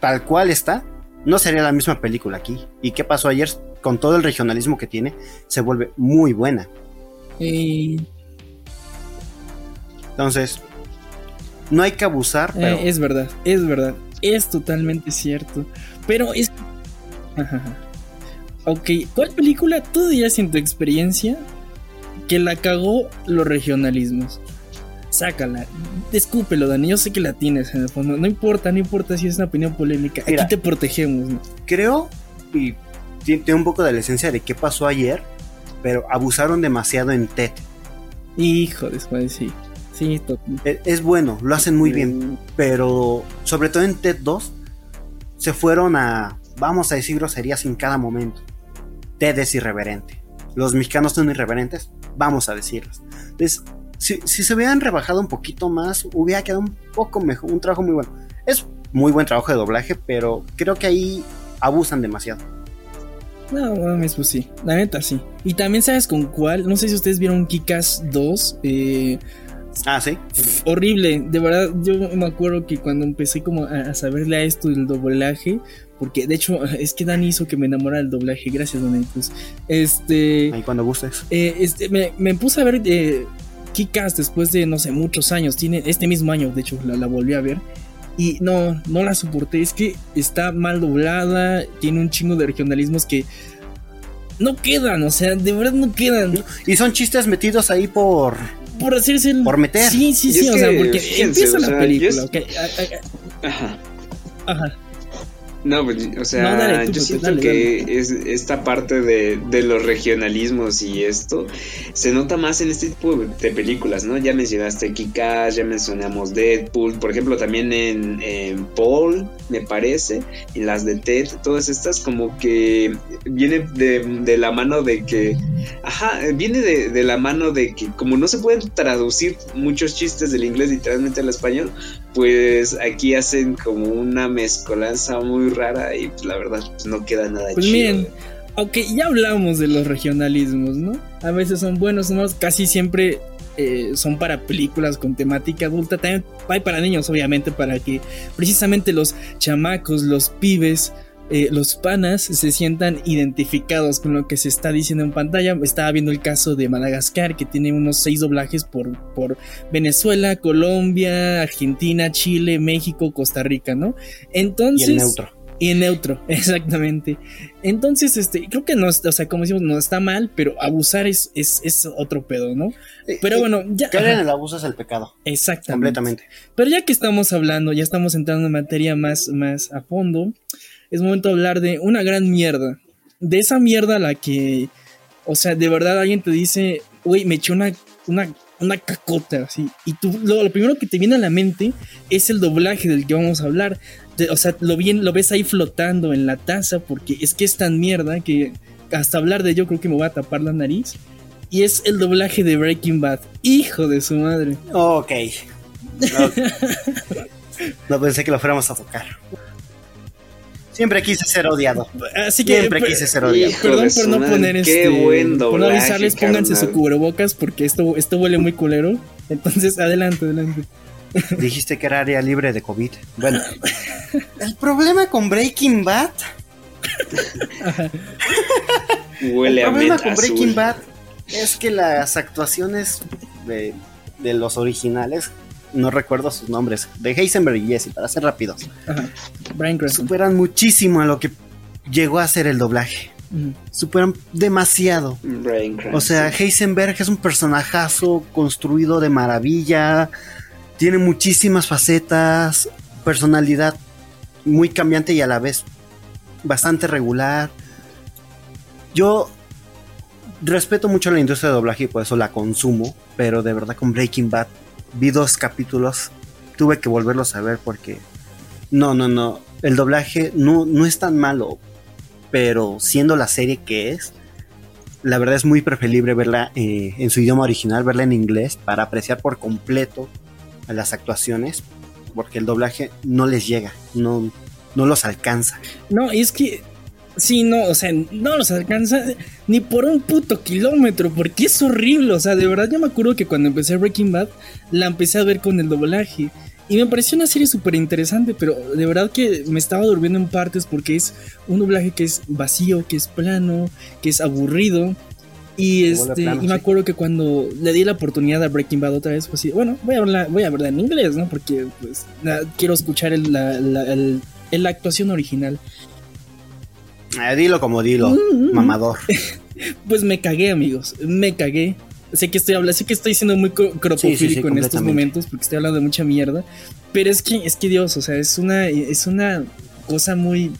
S6: tal cual está, no sería la misma película aquí. ¿Y qué pasó ayer? Con todo el regionalismo que tiene, se vuelve muy buena. Entonces, no hay que abusar.
S4: Eh, pero... es verdad, es verdad. Es totalmente cierto. Pero es. Ok, ¿cuál película tú dirías en tu experiencia que la cagó los regionalismos? Sácala, escúpelo, Dani. Yo sé que la tienes en el fondo. No importa, no importa si es una opinión polémica. Aquí te protegemos.
S6: Creo, y tiene un poco de la esencia de qué pasó ayer, pero abusaron demasiado en TED.
S4: Hijo de sí. Sí,
S6: e, es, bueno, lo hacen muy bien, pero sobre todo en TED 2 se fueron a, vamos a decir groserías en cada momento. TED es irreverente. Los mexicanos son irreverentes, vamos a decirlos. Entonces, si, se hubieran rebajado un poquito más, hubiera quedado un poco mejor, un trabajo muy bueno. Es muy buen trabajo de doblaje, pero creo que ahí abusan demasiado.
S4: No, mames, pues sí, la neta sí. Y también sabes con cuál, no sé si ustedes vieron Kikas 2, eh,
S6: Ah, sí.
S4: Horrible, de verdad, yo me acuerdo que cuando empecé como a, saberle a esto del doblaje, porque de hecho es que Dani hizo que me enamorara del doblaje, gracias Dani. Pues, este...
S6: Ahí cuando gustes.
S4: Eh, este, me, puse a ver eh, Kikas después de, no sé, muchos años, tiene este mismo año, de hecho, la, volví a ver. Y no, no la soporté, es que está mal doblada, tiene un chingo de regionalismos que no quedan, o sea, de verdad no quedan.
S6: Y son chistes metidos ahí por
S4: por hacerse
S6: Por meter.
S4: Sí, sí, sí, o sea, porque empieza la película,
S5: Ajá. Ajá. No, pues, o sea, yo siento que es esta parte de, de, los regionalismos y esto se nota más en este tipo de películas, ¿no? Ya mencionaste Kikas, ya mencionamos Deadpool, por ejemplo, también en, Paul, me parece, y las de Ted, todas estas como que viene de, de la mano de que, ajá, viene de, de, la mano de que como no se pueden traducir muchos chistes del inglés literalmente al español, pues aquí hacen como una mezcolanza muy rara y pues, la verdad pues, no queda nada
S4: pues miren, aunque ya hablamos de los regionalismos, ¿no? A veces son buenos, ¿no? casi siempre eh, son para películas con temática adulta, también hay para niños, obviamente, para que precisamente los chamacos, los pibes, eh, los panas se sientan identificados con lo que se está diciendo en pantalla. Estaba viendo el caso de Madagascar, que tiene unos seis doblajes por, por Venezuela, Colombia, Argentina, Chile, México, Costa Rica, ¿no? Entonces.
S6: Y neutro.
S4: Y en neutro, exactamente. Entonces, este, creo que no, o sea, como decimos, no está mal, pero abusar es, es, otro pedo, ¿no?
S6: Eh, pero bueno, ya. Caer en el abuso es el pecado.
S4: Exactamente.
S6: Completamente.
S4: Pero ya que estamos hablando, ya estamos entrando en materia más, más a fondo es momento de hablar de una gran mierda. De esa mierda a la que, o sea, de verdad alguien te dice, uy, me eché una, una, una cacota, así. Y tú, lo, primero que te viene a la mente es el doblaje del que vamos a hablar. O sea, lo, bien, lo ves ahí flotando en la taza porque es que es tan mierda que hasta hablar de ello creo que me voy a tapar la nariz. Y es el doblaje de Breaking Bad. Hijo de su madre.
S6: Ok. no pensé que lo fuéramos a tocar. Siempre quise ser odiado. Así que, Siempre quise ser odiado.
S4: Perdón por no poner este. por no avisarles, pónganse su cubrebocas porque esto, esto huele muy culero. Entonces, adelante, adelante.
S6: Dijiste que era área libre de COVID. Bueno, el problema con Breaking Bad.
S5: Huele
S6: el
S5: problema
S6: con Breaking Bad es que las actuaciones de, de los originales no recuerdo sus nombres, de Heisenberg y Jesse, para ser rápidos. Superan muchísimo a lo que llegó a ser el doblaje. Superan demasiado. o sea, Heisenberg es un personajazo construido de maravilla. Tiene muchísimas facetas, personalidad muy cambiante y a la vez bastante regular. Yo respeto mucho la industria de doblaje y por eso la consumo, pero de verdad con Breaking Bad vi dos capítulos, tuve que volverlos a ver porque no, no, no, el doblaje no, no es tan malo, pero siendo la serie que es, la verdad es muy preferible verla eh, en su idioma original, verla en inglés para apreciar por completo las actuaciones, porque el doblaje no les llega, no, no los alcanza.
S4: No, es que Sí, no, o sea, no los alcanza ni por un puto kilómetro, porque es horrible. O sea, de verdad, yo me acuerdo que cuando empecé Breaking Bad, la empecé a ver con el doblaje. Y me pareció una serie súper interesante, pero de verdad que me estaba durmiendo en partes porque es un doblaje que es vacío, que es plano, que es aburrido. Y, este, y me acuerdo que cuando le di la oportunidad a Breaking Bad otra vez, pues sí, bueno, voy a verla, voy a verla en inglés, ¿no? Porque pues, quiero escuchar la, la actuación original.
S6: Eh, dilo como dilo, mm. mamador.
S4: pues me cagué, amigos. Me cagué. Sé que estoy hablando, sé que estoy siendo muy cropofílico en estos momentos porque estoy hablando de mucha mierda. Pero es que, es que Dios, o sea, es una, es una cosa muy,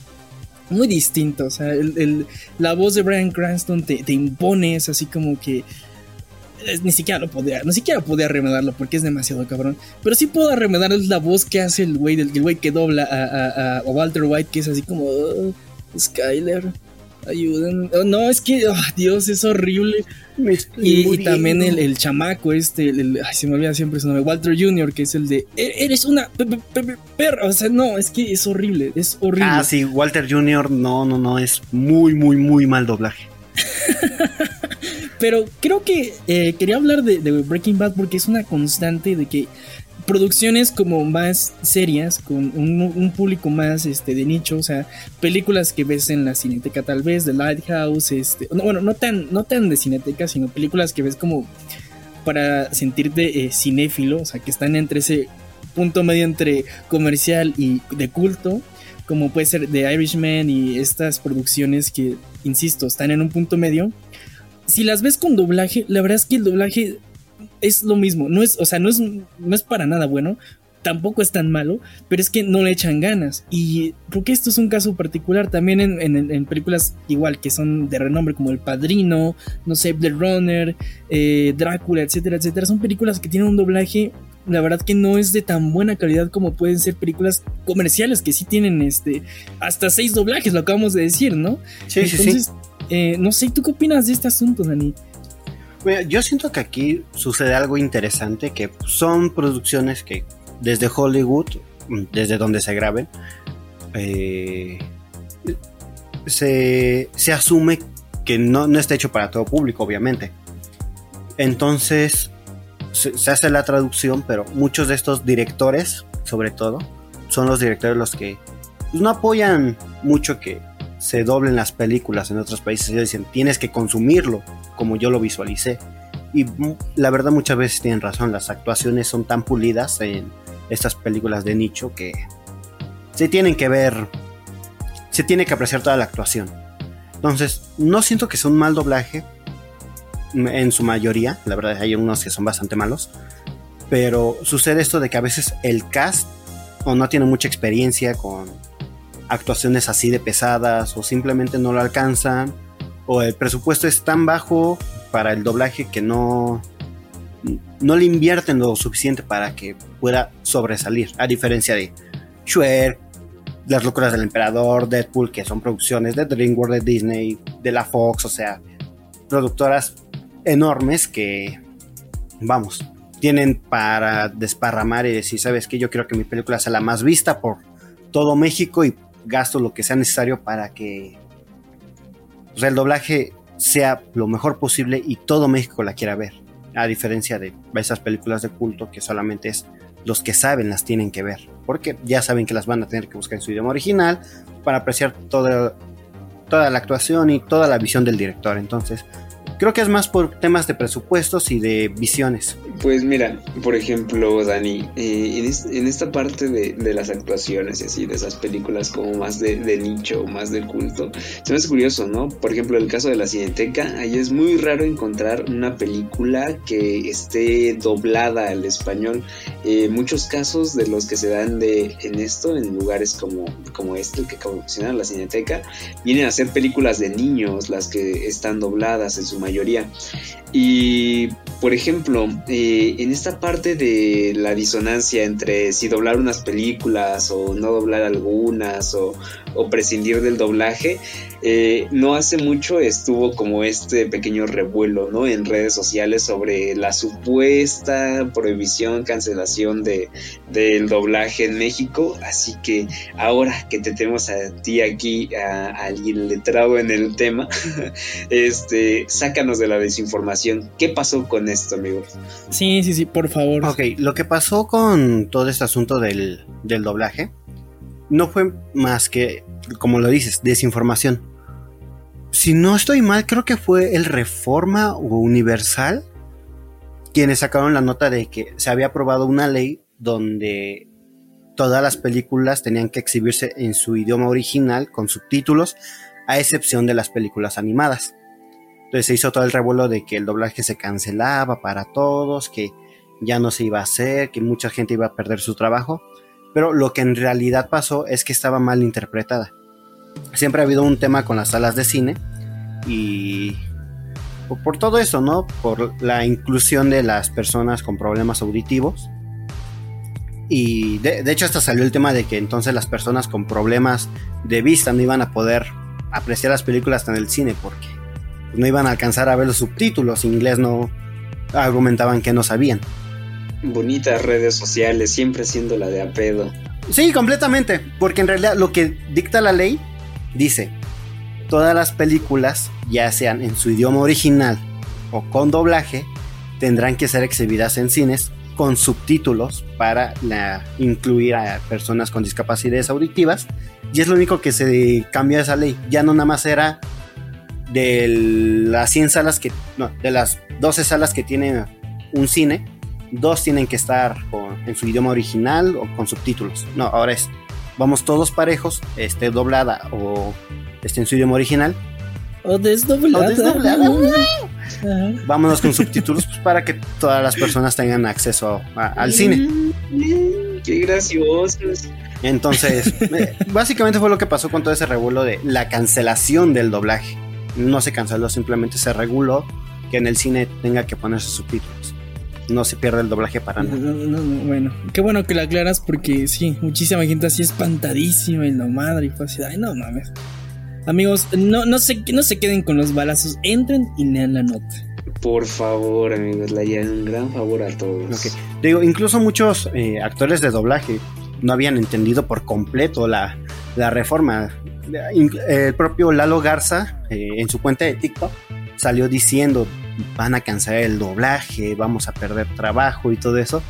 S4: muy distinta. O sea, la voz de Brian Cranston te, te impone, es así como que ni siquiera lo podía, ni siquiera podía remedarlo porque es demasiado cabrón. Pero sí puedo remedar la voz que hace el güey del güey que dobla a, a, Walter White, que es así como. Skyler, ayuden. Oh, no, es que, oh, Dios, es horrible. Y, también el, chamaco, este, ay, se me olvida siempre su nombre, Walter Jr., que es el de, e-, eres una perra. O sea, no, es que es horrible, es horrible.
S6: Ah, sí, Walter Jr., no, no, no, es muy, muy, muy mal doblaje.
S4: Pero creo que eh, quería hablar de, de Breaking Bad porque es una constante de que producciones como más serias, con un, público más este, de nicho, o sea, películas que ves en la cineteca tal vez, The Lighthouse, este, bueno, no tan, no tan de cineteca, sino películas que ves como para sentirte eh, cinéfilo, o sea, que están entre ese punto medio entre comercial y de culto, como puede ser The Irishman y estas producciones que, insisto, están en un punto medio. Si las ves con doblaje, la verdad es que el doblaje es lo mismo, no es, o sea, no es, no es para nada bueno, tampoco es tan malo, pero es que no le echan ganas. Y porque esto es un caso particular también en, películas igual que son de renombre como El Padrino, no sé, Blade Runner, eh, Drácula, etcétera, etcétera. Son películas que tienen un doblaje, la verdad que no es de tan buena calidad como pueden ser películas comerciales que sí tienen este hasta seis doblajes, lo acabamos de decir, ¿no?
S6: Sí, sí, sí.
S4: Eh, no sé, ¿tú qué opinas de este asunto, Dani?
S6: Yo siento que aquí sucede algo interesante, que son producciones que desde Hollywood, desde donde se graben, eh, se, asume que no, está hecho para todo público, obviamente. Entonces se, hace la traducción, pero muchos de estos directores, sobre todo, son los directores los que pues, no apoyan mucho que se doblen las películas en otros países. Ellos dicen, tienes que consumirlo como yo lo visualicé. Y la verdad muchas veces tienen razón, las actuaciones son tan pulidas en estas películas de nicho que se tienen que ver, se tiene que apreciar toda la actuación. Entonces, no siento que sea un mal doblaje en su mayoría, la verdad hay unos que son bastante malos, pero sucede esto de que a veces el cast o no tiene mucha experiencia con actuaciones así de pesadas o simplemente no lo alcanzan o el presupuesto es tan bajo para el doblaje que no no le invierten lo suficiente para que pueda sobresalir a diferencia de Shrek Las locuras del emperador, Deadpool, que son producciones de DreamWorks, de Disney, de la Fox, o sea, productoras enormes que, vamos, tienen para desparramar y decir, sabes que yo quiero que mi película sea la más vista por todo México y gasto lo que sea necesario para que el doblaje sea lo mejor posible y todo México la quiera ver. A diferencia de esas películas de culto que solamente es los que saben las tienen que ver. Porque ya saben que las van a tener que buscar en su idioma original para apreciar toda, toda la actuación y toda la visión del director. Entonces, Creo que es más por temas de presupuestos y de visiones.
S5: Pues mira, por ejemplo, Dani, eh, en, esta parte de, las actuaciones y así, de esas películas como más de, nicho, más de culto, se me hace curioso, ¿no? Por ejemplo, el caso de la Cineteca, ahí es muy raro encontrar una película que esté doblada al español. Eh, muchos casos de los que se dan de en esto, en lugares como, como este, que acabo de la Cineteca, vienen a ser películas de niños, las que están dobladas en su mayoría. Y, por ejemplo, eh, en esta parte de la disonancia entre si doblar unas películas o no doblar algunas o, o prescindir del doblaje, eh, no hace mucho estuvo como este pequeño revuelo, ¿no? En redes sociales sobre la supuesta prohibición, cancelación de, del doblaje en México. Así que ahora que te tenemos a ti aquí, a, alguien letrado en el tema, este, sácanos de la desinformación. ¿Qué pasó con esto, amigo?
S4: Sí, sí, sí, por favor.
S6: Ok, lo que pasó con todo este asunto del, del doblaje no fue más que, como lo dices, desinformación si no estoy mal, creo que fue el Reforma o Universal quienes sacaron la nota de que se había aprobado una ley donde todas las películas tenían que exhibirse en su idioma original con subtítulos, a excepción de las películas animadas. Entonces se hizo todo el revuelo de que el doblaje se cancelaba para todos, que ya no se iba a hacer, que mucha gente iba a perder su trabajo, pero lo que en realidad pasó es que estaba mal interpretada siempre ha habido un tema con las salas de cine y por, todo eso, ¿no? Por la inclusión de las personas con problemas auditivos. Y de, hecho hasta salió el tema de que entonces las personas con problemas de vista no iban a poder apreciar las películas en el cine porque no iban a alcanzar a ver los subtítulos. inglés no argumentaban que no sabían.
S5: Bonitas redes sociales, siempre siendo la de apedo.
S6: Sí, completamente, porque en realidad lo que dicta la ley Dice, todas las películas, ya sean en su idioma original o con doblaje, tendrán que ser exhibidas en cines con subtítulos para incluir a personas con discapacidades auditivas. Y es lo único que se cambia de esa ley. Ya no nada más era de las 100 salas que, no, de las 12 salas que tienen un cine, dos tienen que estar en su idioma original o con subtítulos. No, ahora es vamos todos parejos, esté doblada o esté en su idioma original.
S4: O desdoblada.
S6: Vámonos con subtítulos pues, para que todas las personas tengan acceso al cine.
S5: Qué gracioso.
S6: Entonces, eh, básicamente fue lo que pasó con todo ese revuelo de la cancelación del doblaje. No se canceló, simplemente se reguló que en el cine tenga que ponerse subtítulos no se pierde el doblaje para nada.
S4: bueno, qué bueno que lo aclaras porque sí, muchísima gente así espantadísima y la madre y fue así, ay no mames. Amigos, no, no, se, no se queden con los balazos, entren y lean la nota.
S5: Por favor, amigos, le harían un gran favor a todos.
S6: Digo, incluso muchos eh, actores de doblaje no habían entendido por completo la, reforma. El propio Lalo Garza, eh, en su cuenta de TikTok, salió diciendo van a cancelar el doblaje, vamos a perder trabajo y todo eso.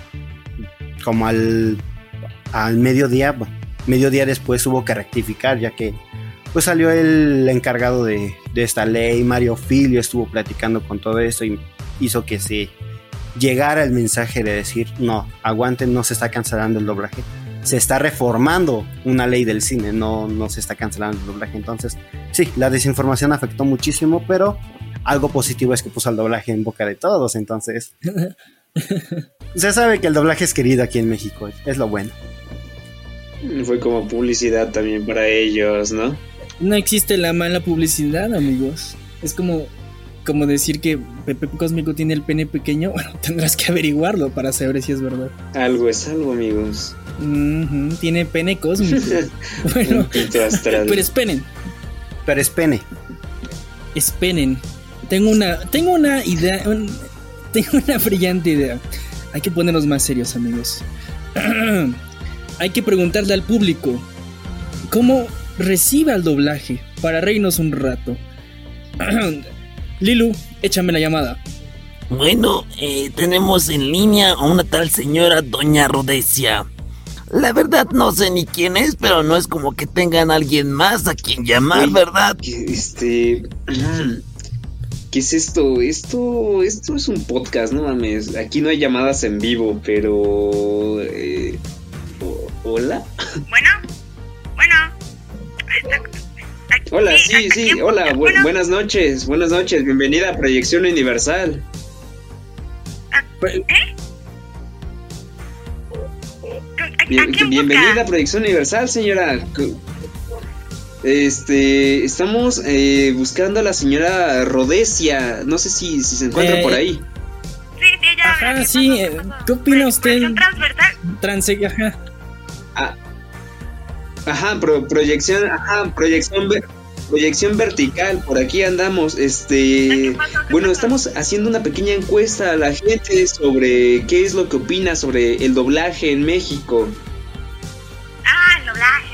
S6: Como al, al mediodía, mediodía después hubo que rectificar, ya que pues salió el encargado de, de esta ley, Mario Filio estuvo platicando con todo eso y hizo que se llegara el mensaje de decir, no, aguanten, no se está cancelando el doblaje, se está reformando una ley del cine, no, no se está cancelando el doblaje. Entonces, sí, la desinformación afectó muchísimo, pero algo positivo es que puso el doblaje en boca de todos, entonces. se sabe que el doblaje es querido aquí en México, es lo bueno.
S5: Fue como publicidad también para ellos, ¿no?
S4: No existe la mala publicidad, amigos. Es como, como decir que Pepe Cósmico tiene el pene pequeño. Bueno, tendrás que averiguarlo para saber si es verdad.
S5: Algo es algo, amigos.
S4: tiene pene cósmico. bueno, pero esperen.
S6: Pero espene.
S4: Espenen. Tengo una, tengo una idea, tengo una brillante idea. Hay que ponernos más serios, amigos. Hay que preguntarle al público cómo recibe el doblaje para reírnos un rato. Lilu, échame la llamada.
S2: Bueno, eh, tenemos en línea a una tal señora Doña Rodesia. La verdad no sé ni quién es, pero no es como que tengan alguien más a quien llamar, ¿verdad?
S5: Este... ¿Qué es esto? Esto, esto es un podcast, no mames. Aquí no hay llamadas en vivo, pero. Eh, ¿Hola?
S1: Bueno, bueno.
S5: Hola, sí, sí, hola, buenas noches, buenas noches, bienvenida a Proyección Universal.
S1: Ah, ¿Eh?
S5: bienvenida a Proyección Universal, señora. Este, estamos eh, buscando a la señora Rodesia. No sé si, si se encuentra por ahí.
S1: Sí, sí, ella.
S4: Ajá, sí. Eh, ¿Qué opina usted?
S1: Transversal.
S4: ajá.
S5: Ah, ajá, proyección, ajá, proyección, proyección vertical. Por aquí andamos. Este, bueno, estamos haciendo una pequeña encuesta a la gente sobre qué es lo que opina sobre el doblaje en México.
S1: Ah, el doblaje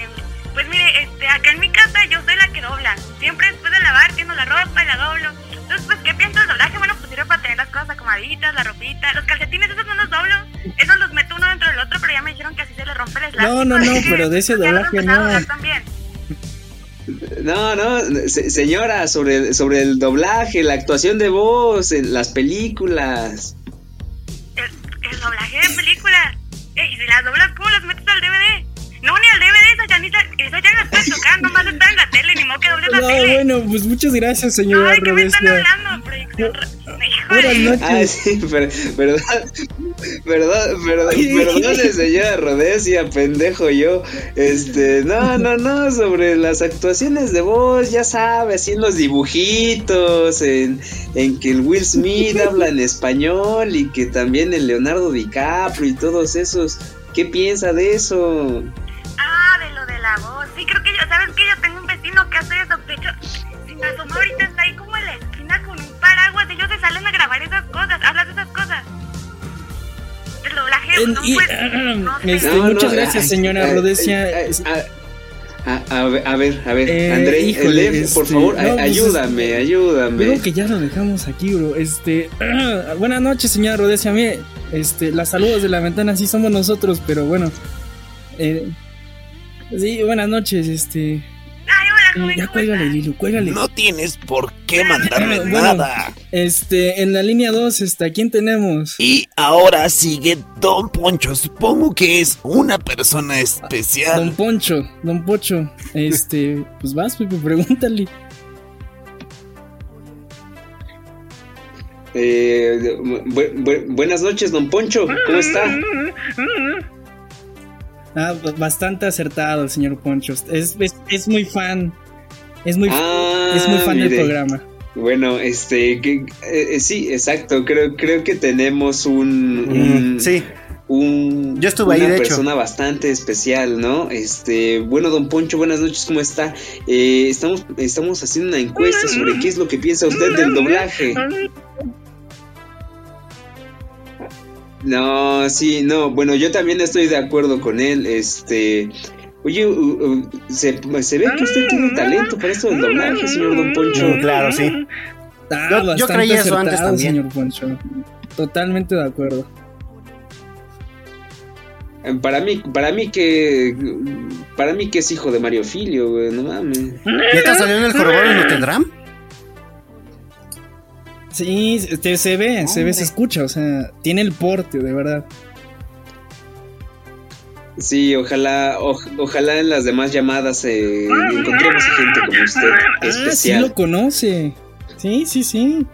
S1: Siempre después de lavar tiendo la ropa y la doblo. Entonces, pues, ¿qué pienso del doblaje? Bueno, pues sirve para tener las cosas acomoditas, la ropita. Los calcetines, esos no los doblo. Esos los meto uno dentro del otro, pero ya me dijeron que así se le rompe el elástico.
S4: No, no, no, pero de ese doblaje no.
S5: No, no, señora, sobre, sobre el doblaje, la actuación de voz en las películas.
S1: ¿El, el doblaje de películas? ¿Y si las doblas, cómo las metes al DVD? No, ni al DVD, esa ya, ni, esa ya la estoy tocando, nomás está en la que no, tele.
S4: bueno, pues muchas gracias, señora
S1: Ay, ¿qué me están hablando? Proyección...
S5: Buenas noches. Ah, sí, pero, verdad, verdad, verdad, perdone, señora Rodesia, pendejo yo. Este, no, no, no, sobre las actuaciones de voz, ya sabe, así en los dibujitos, en, en que el Will Smith habla en español y que también el Leonardo DiCaprio y todos esos. ¿Qué piensa de eso?
S1: Ah, de lo de la voz. Sí, creo que yo, ¿sabes qué? Yo tengo un vecino que hace eso. Salen a grabar esas cosas. Hablas de esas cosas. El doblaje, no, pues, no sé.
S4: Este, muchas gracias, señora Rodesia.
S5: A, a, ver, a ver, a ver, eh, André, híjole, por este, favor, pues, ayúdame, ayúdame.
S4: Creo que ya lo dejamos aquí, bro. Este, buenas noches, señora Rodesia. Mire, este, las saludos de la ventana sí somos nosotros, pero bueno. Eh, Sí, buenas noches, este. Ya cuélgale, Lilu, cuélgale.
S2: No tienes por qué mandarme nada.
S4: Este, en la línea 2, este, ¿a quién tenemos?
S2: Y ahora sigue Don Poncho. Supongo que es una persona especial.
S4: Don Poncho, Don Pocho. Este, pues vas, Pepe, pregúntale.
S5: Eh, buenas noches, Don Poncho. ¿Cómo está?
S4: Ah, bastante acertado, señor Poncho. Es, es, muy fan. Es muy,
S5: ah,
S4: es muy fan del programa.
S5: Bueno, este, que, eh, sí, exacto. Creo, creo que tenemos un,
S6: mm, sí.
S5: Un,
S6: Yo estuve ahí, de
S5: persona bastante especial, ¿no? Este, bueno, don Poncho, buenas noches, ¿cómo está? Eh, estamos, estamos haciendo una encuesta sobre qué es lo que piensa usted del doblaje. No, sí, no, bueno, yo también estoy de acuerdo con él, este... Oye, se, ve que usted tiene talento para esto del doblaje, señor Don Poncho.
S6: Mm, claro, sí.
S4: Ah, yo, creí eso antes también. Señor Poncho. Totalmente de acuerdo.
S5: Eh, para mí, para mí que. Para mí que es hijo de Mario Filio, güey, no mames.
S6: ¿Ya está saliendo el jorobado en Notre Dame?
S4: Sí, se ve, se ve, se escucha, o sea, tiene el porte, de verdad.
S5: Sí, ojalá, ojalá en las demás llamadas eh, encontremos gente como usted, especial.
S4: Ah, sí lo conoce. Sí, sí, sí.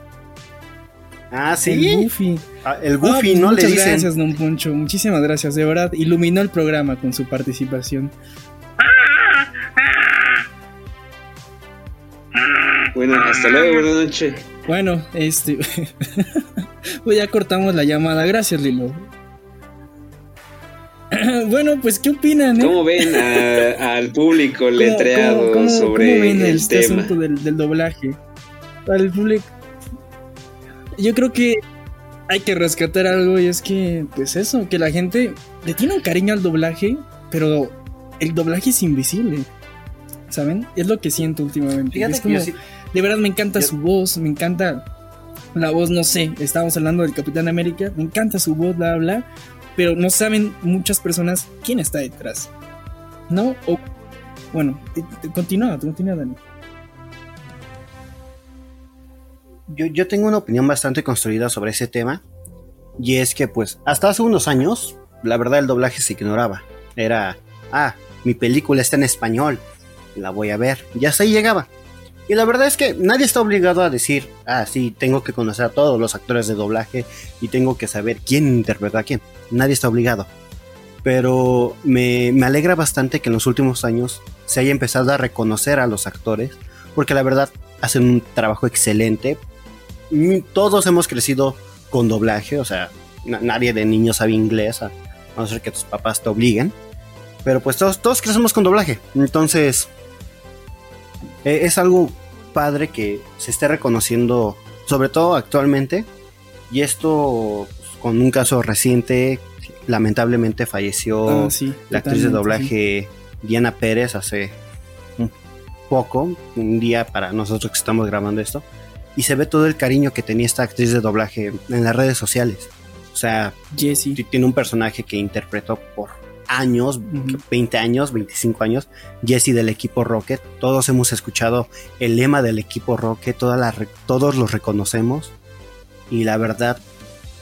S6: Ah, sí.
S4: El Goofy.
S6: Ah, el Goofy, ¿no?
S4: Muchas
S6: le dicen.
S4: gracias, Don Poncho. Muchísimas gracias. De verdad, iluminó el programa con su participación.
S5: Bueno, hasta luego, buenas noches.
S4: Bueno, este. pues ya cortamos la llamada. Gracias, Lilo. bueno, pues, ¿qué opinan?
S5: Eh? ¿Cómo ven al público letreado sobre ¿cómo ven el este asunto
S4: del, del doblaje? Al público. Yo creo que hay que rescatar algo y es que, pues eso, que la gente le tiene un cariño al doblaje, pero el doblaje es invisible. ¿Saben? Es lo que siento últimamente. es como, de verdad me encanta su voz, me encanta la voz, no sé, estamos hablando del Capitán América, me encanta su voz, bla, bla, pero no saben muchas personas quién está detrás. ¿No? O, bueno, continúa, continúa, Dani.
S6: yo, yo tengo una opinión bastante construida sobre ese tema. Y es que, pues, hasta hace unos años, la verdad el doblaje se ignoraba. Era, ah, mi película está en español, la voy a ver. Y hasta ahí llegaba. Y la verdad es que nadie está obligado a decir, ah, sí, tengo que conocer a todos los actores de doblaje y tengo que saber quién interpreta a quién. Nadie está obligado. Pero me, me alegra bastante que en los últimos años se haya empezado a reconocer a los actores, porque la verdad hacen un trabajo excelente. Todos hemos crecido con doblaje, o sea, nadie de niños sabe inglés, a no ser que tus papás te obliguen. Pero pues todos, todos crecemos con doblaje. Entonces, e, es algo padre que se esté reconociendo, sobre todo actualmente. Y esto pues, con un caso reciente, lamentablemente falleció
S4: Ah, sí,
S6: la actriz de doblaje Diana Pérez hace un poco, un día para nosotros que estamos grabando esto. Y se ve todo el cariño que tenía esta actriz de doblaje en las redes sociales. O sea,
S4: Jessie.
S6: tiene un personaje que interpretó por años,
S4: Ujú.
S6: 20 años, 25 años, Jesse del equipo Rocket. Todos hemos escuchado el lema del equipo Rocket, toda la re- todos lo reconocemos. Y la verdad,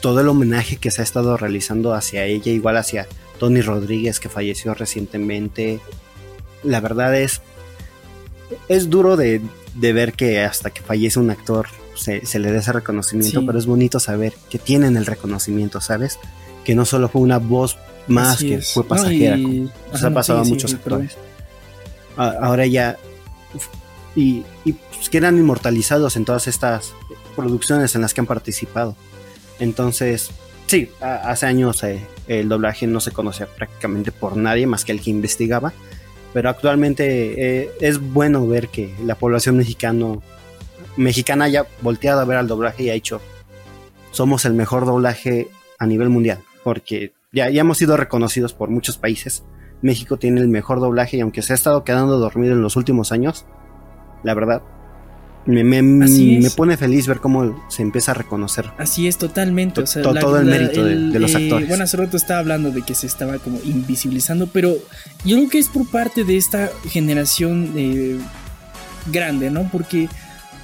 S6: todo el homenaje que se ha estado realizando hacia ella, igual hacia Tony Rodríguez, que falleció recientemente, la verdad es, es duro de, de ver que hasta que fallece un actor se, se le dé ese reconocimiento,
S4: Sí.
S6: pero es bonito saber que tienen el reconocimiento, ¿sabes? Que no solo fue una voz más
S4: Así
S6: que
S4: es.
S6: fue
S4: No,
S6: pasajera,
S4: y-
S6: como nos
S4: Ajá,
S6: ha pasado
S4: sí,
S6: a muchos
S4: sí,
S6: actores. Ahora ya y, y pues, quedan inmortalizados en todas estas producciones en las que han participado. Entonces, sí, a- hace años eh, el doblaje no se conocía prácticamente por nadie más que el que investigaba, pero actualmente eh, es bueno ver que la población mexicano, mexicana haya volteado a ver al doblaje y ha dicho, somos el mejor doblaje a nivel mundial, porque ya, ya hemos sido reconocidos por muchos países. México tiene el mejor doblaje y aunque se ha estado quedando dormido en los últimos años, la verdad, me, pone feliz ver cómo se empieza a reconocer.
S4: Así es, totalmente. O sea,
S6: To- todo el mérito de- de los actores.
S4: Bueno, hace rato estaba hablando de que se estaba como invisibilizando, pero yo creo que es por parte de esta generación eh, grande, ¿no? Porque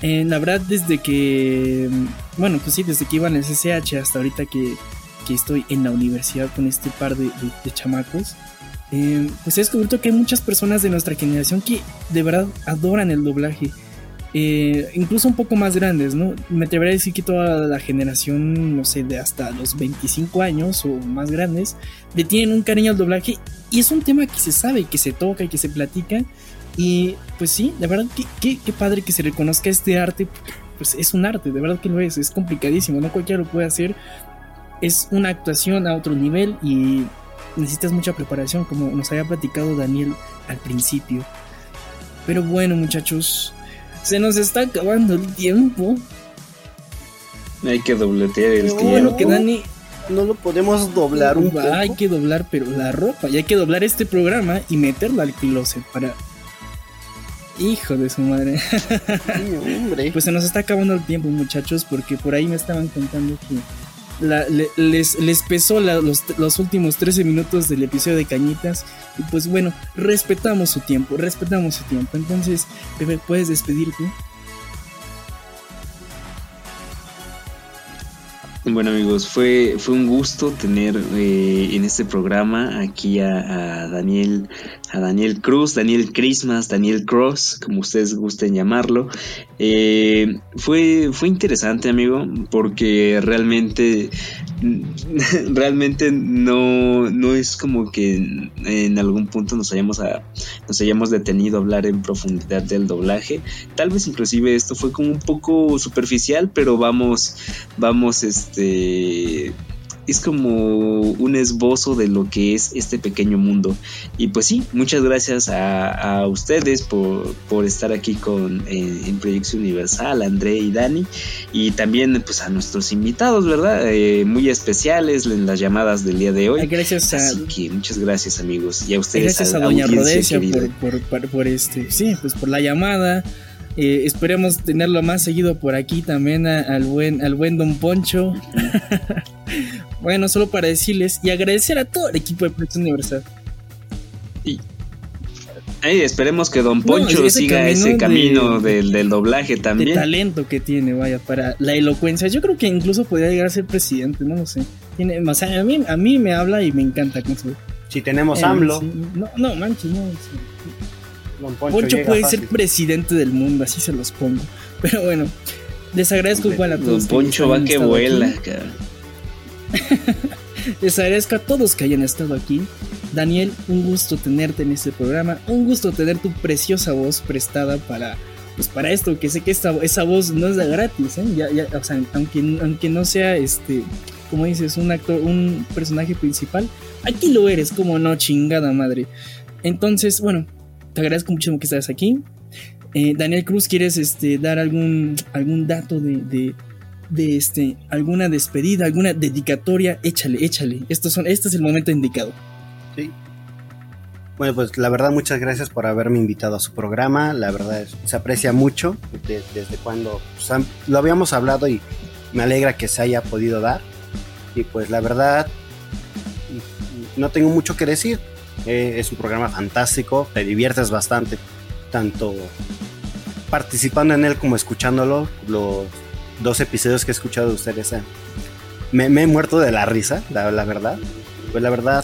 S4: eh, la verdad, desde que. Bueno, pues sí, desde que iba en el CCH hasta ahorita que, que estoy en la universidad con este par de, chamacos. eh, pues he descubierto que hay muchas personas de nuestra generación que de verdad adoran el doblaje eh, incluso un poco más grandes, ¿no? Me atrevería a decir que toda la generación, no sé, de hasta los 25 años o más grandes, le tienen un cariño al doblaje y es un tema que se sabe, que se toca y que se platica. Y pues sí, de verdad, qué, qué, qué padre que se reconozca este arte, pues es un arte, de verdad que lo es, es complicadísimo, no cualquiera lo puede hacer. Es una actuación a otro nivel y necesitas mucha preparación, como nos había platicado Daniel al principio. Pero bueno, muchachos, se nos está acabando el tiempo.
S5: Hay que dobletear el tiempo.
S4: bueno que Dani
S6: No lo podemos doblar un poco.
S4: hay que doblar, pero la ropa. Y hay que doblar este programa y meterla al closet para. Hijo de su madre.
S6: Hombre.
S4: Pues se nos está acabando el tiempo, muchachos, porque por ahí me estaban contando que la- le- les, les pesó la- los, los últimos 13 minutos del episodio de Cañitas. Y pues bueno, respetamos su tiempo, respetamos su tiempo. Entonces, Pepe, ¿puedes despedirte?
S5: Bueno amigos, fue, fue un gusto tener eh, en este programa aquí a, Daniel, a Daniel Cruz, Daniel Christmas, Daniel Cross, como ustedes gusten llamarlo. Eh, fue, fue interesante amigo, porque realmente, realmente no, no es como que en, en algún punto nos hayamos, a, nos hayamos detenido a hablar en profundidad del doblaje. Tal vez inclusive esto fue como un poco superficial, pero vamos, vamos, este, es como un esbozo de lo que es este pequeño mundo. Y pues sí, muchas gracias a, a ustedes por, por estar aquí con eh, en Proyección Universal, André y Dani, y también pues a nuestros invitados, ¿verdad? Eh, muy especiales en las llamadas del día de hoy.
S4: Gracias a,
S5: Así que muchas gracias amigos y a ustedes.
S4: Gracias a
S5: la
S4: Doña Rodesia por, por- por este, sí, pues por la llamada. Eh, esperemos tenerlo más seguido por aquí también a- al buen, al buen Don Poncho. bueno, solo para decirles y agradecer a todo el equipo de Proyección Universal.
S5: Ay, esperemos que Don
S4: No,
S5: Poncho
S4: ese
S5: siga
S4: camino
S5: ese
S4: de-
S5: camino del, del doblaje también.
S4: talento que tiene, vaya, para la elocuencia. Yo creo que incluso podría llegar a ser presidente, no lo sé. Tiene, o sea, a mí, a mí me habla y me encanta con su.
S6: Si tenemos
S4: eh,
S6: AMLO,
S4: sí. No, no, manches, no. sí.
S6: Don Poncho,
S4: puede
S6: fácil.
S4: ser presidente del mundo, así se los pongo. Pero bueno, les agradezco igual a todos.
S5: Don
S4: que
S5: Poncho va que vuela.
S4: Les agradezco a todos que hayan estado aquí. Daniel, un gusto tenerte en este programa. Un gusto tener tu preciosa voz prestada para, pues para esto, que sé que esta, esa voz no es de gratis, ¿eh? Ya, ya, o sea, aunque, aunque no sea este, como dices, un actor, un personaje principal, aquí lo eres, como no, chingada madre. Entonces, bueno, te agradezco muchísimo que estés aquí. Eh, Daniel Cruz, ¿quieres este, dar algún, algún dato de, de, de, este, alguna despedida, alguna dedicatoria? Échale, échale. Estos son, este es el momento indicado.
S6: Sí. Bueno, pues la verdad, muchas gracias por haberme invitado a su programa. La verdad, es- se aprecia mucho de- desde cuando pues, han- lo habíamos hablado y me alegra que se haya podido dar. Y pues la verdad, no tengo mucho que decir. Eh, es un programa fantástico, te diviertes bastante, tanto participando en él como escuchándolo. Los dos episodios que he escuchado de ustedes, eh, me, me he muerto de la risa, la, la verdad. Pues la verdad,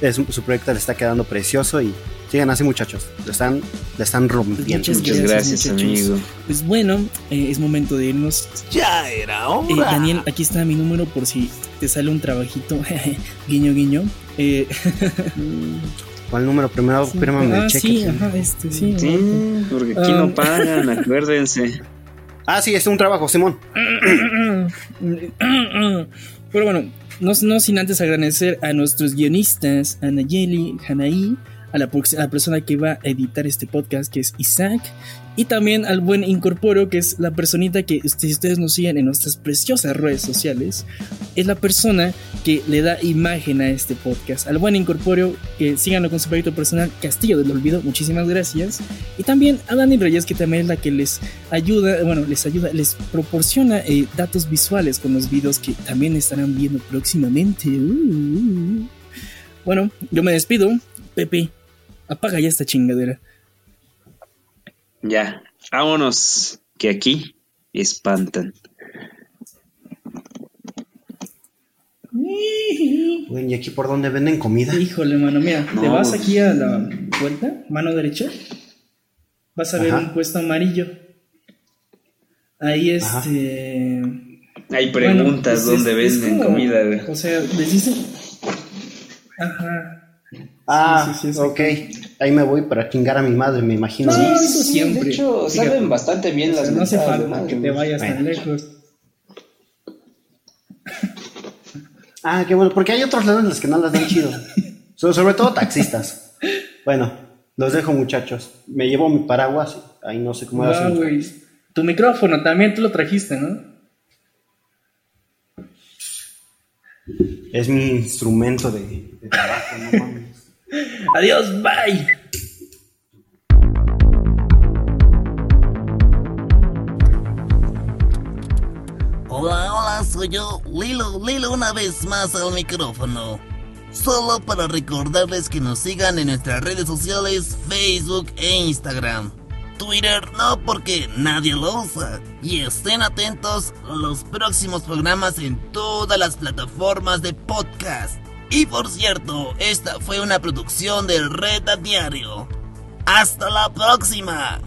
S6: es, su proyecto le está quedando precioso y sigan así muchachos, le están, le están rompiendo.
S4: Muchas
S5: Muchas
S4: gracias,
S5: gracias, amigo.
S4: Pues bueno, eh, es momento de irnos.
S2: Ya era
S4: Eh,
S2: hora.
S4: Daniel, aquí está mi número por si te sale un trabajito. guiño, guiño. Eh,
S6: ¿Cuál número? Primero,
S4: sí,
S6: fírmame
S4: ah,
S6: el cheque.
S4: sí, ajá, este, sí.
S5: Sí, porque aquí
S4: Um,
S5: no pagan, acuérdense.
S6: Ah, sí, es un trabajo, Simón.
S4: Pero bueno, no, no sin antes agradecer a nuestros guionistas, a Nayeli, Hanaí, a la, a la persona que va a editar este podcast, que es Isaac, y también al buen Incorporo, que es la personita que, si ustedes nos siguen en nuestras preciosas redes sociales, es la persona que le da imagen a este podcast. Al buen Incorporo, que síganlo con su proyecto personal, Castillo del Olvido, muchísimas gracias. Y también a Dani Reyes, que también es la que les ayuda, bueno, les ayuda, les proporciona eh, datos visuales con los videos que también estarán viendo próximamente. Uh. Bueno, yo me despido. Pepe, apaga ya esta chingadera.
S5: Ya, vámonos, que aquí espantan.
S6: Bueno, ¿y aquí por dónde venden comida?
S4: Híjole, mano, mira, te
S5: No.
S4: vas aquí a la vuelta, mano derecha, vas a ver
S6: Ajá.
S4: un puesto amarillo. Ahí
S6: Ajá.
S4: este...
S5: Hay
S4: bueno,
S5: preguntas
S4: pues,
S5: dónde
S4: es- es
S5: venden
S4: como-
S5: comida.
S4: O sea, les dicen... Ajá.
S6: Ah,
S4: sí, sí, sí,
S6: ok. Ahí me voy para chingar a mi madre, me imagino.
S4: No,
S6: ¿no?
S4: eso siempre.
S5: De hecho,
S4: Fíjate.
S5: saben bastante bien las
S4: no hace falta que te vayas tan lejos.
S6: Ah, qué bueno, porque hay otros lados en los que no las dan chido. So- sobre todo taxistas. Bueno, los dejo muchachos. Me llevo mi paraguas. Ahí no sé cómo
S4: No,
S6: hacen.
S4: güey. Tu micrófono también tú lo trajiste, ¿no?
S6: Es mi instrumento de, de trabajo, no mames.
S4: Adiós, bye.
S2: Hola, hola, soy yo, Lilo, Lilo una vez más al micrófono. Solo para recordarles que nos sigan en nuestras redes sociales, Facebook e Instagram. Twitter no porque nadie lo usa. Y estén atentos a los próximos programas en todas las plataformas de podcast. Y por cierto, esta fue una producción de Red Diario. ¡Hasta la próxima!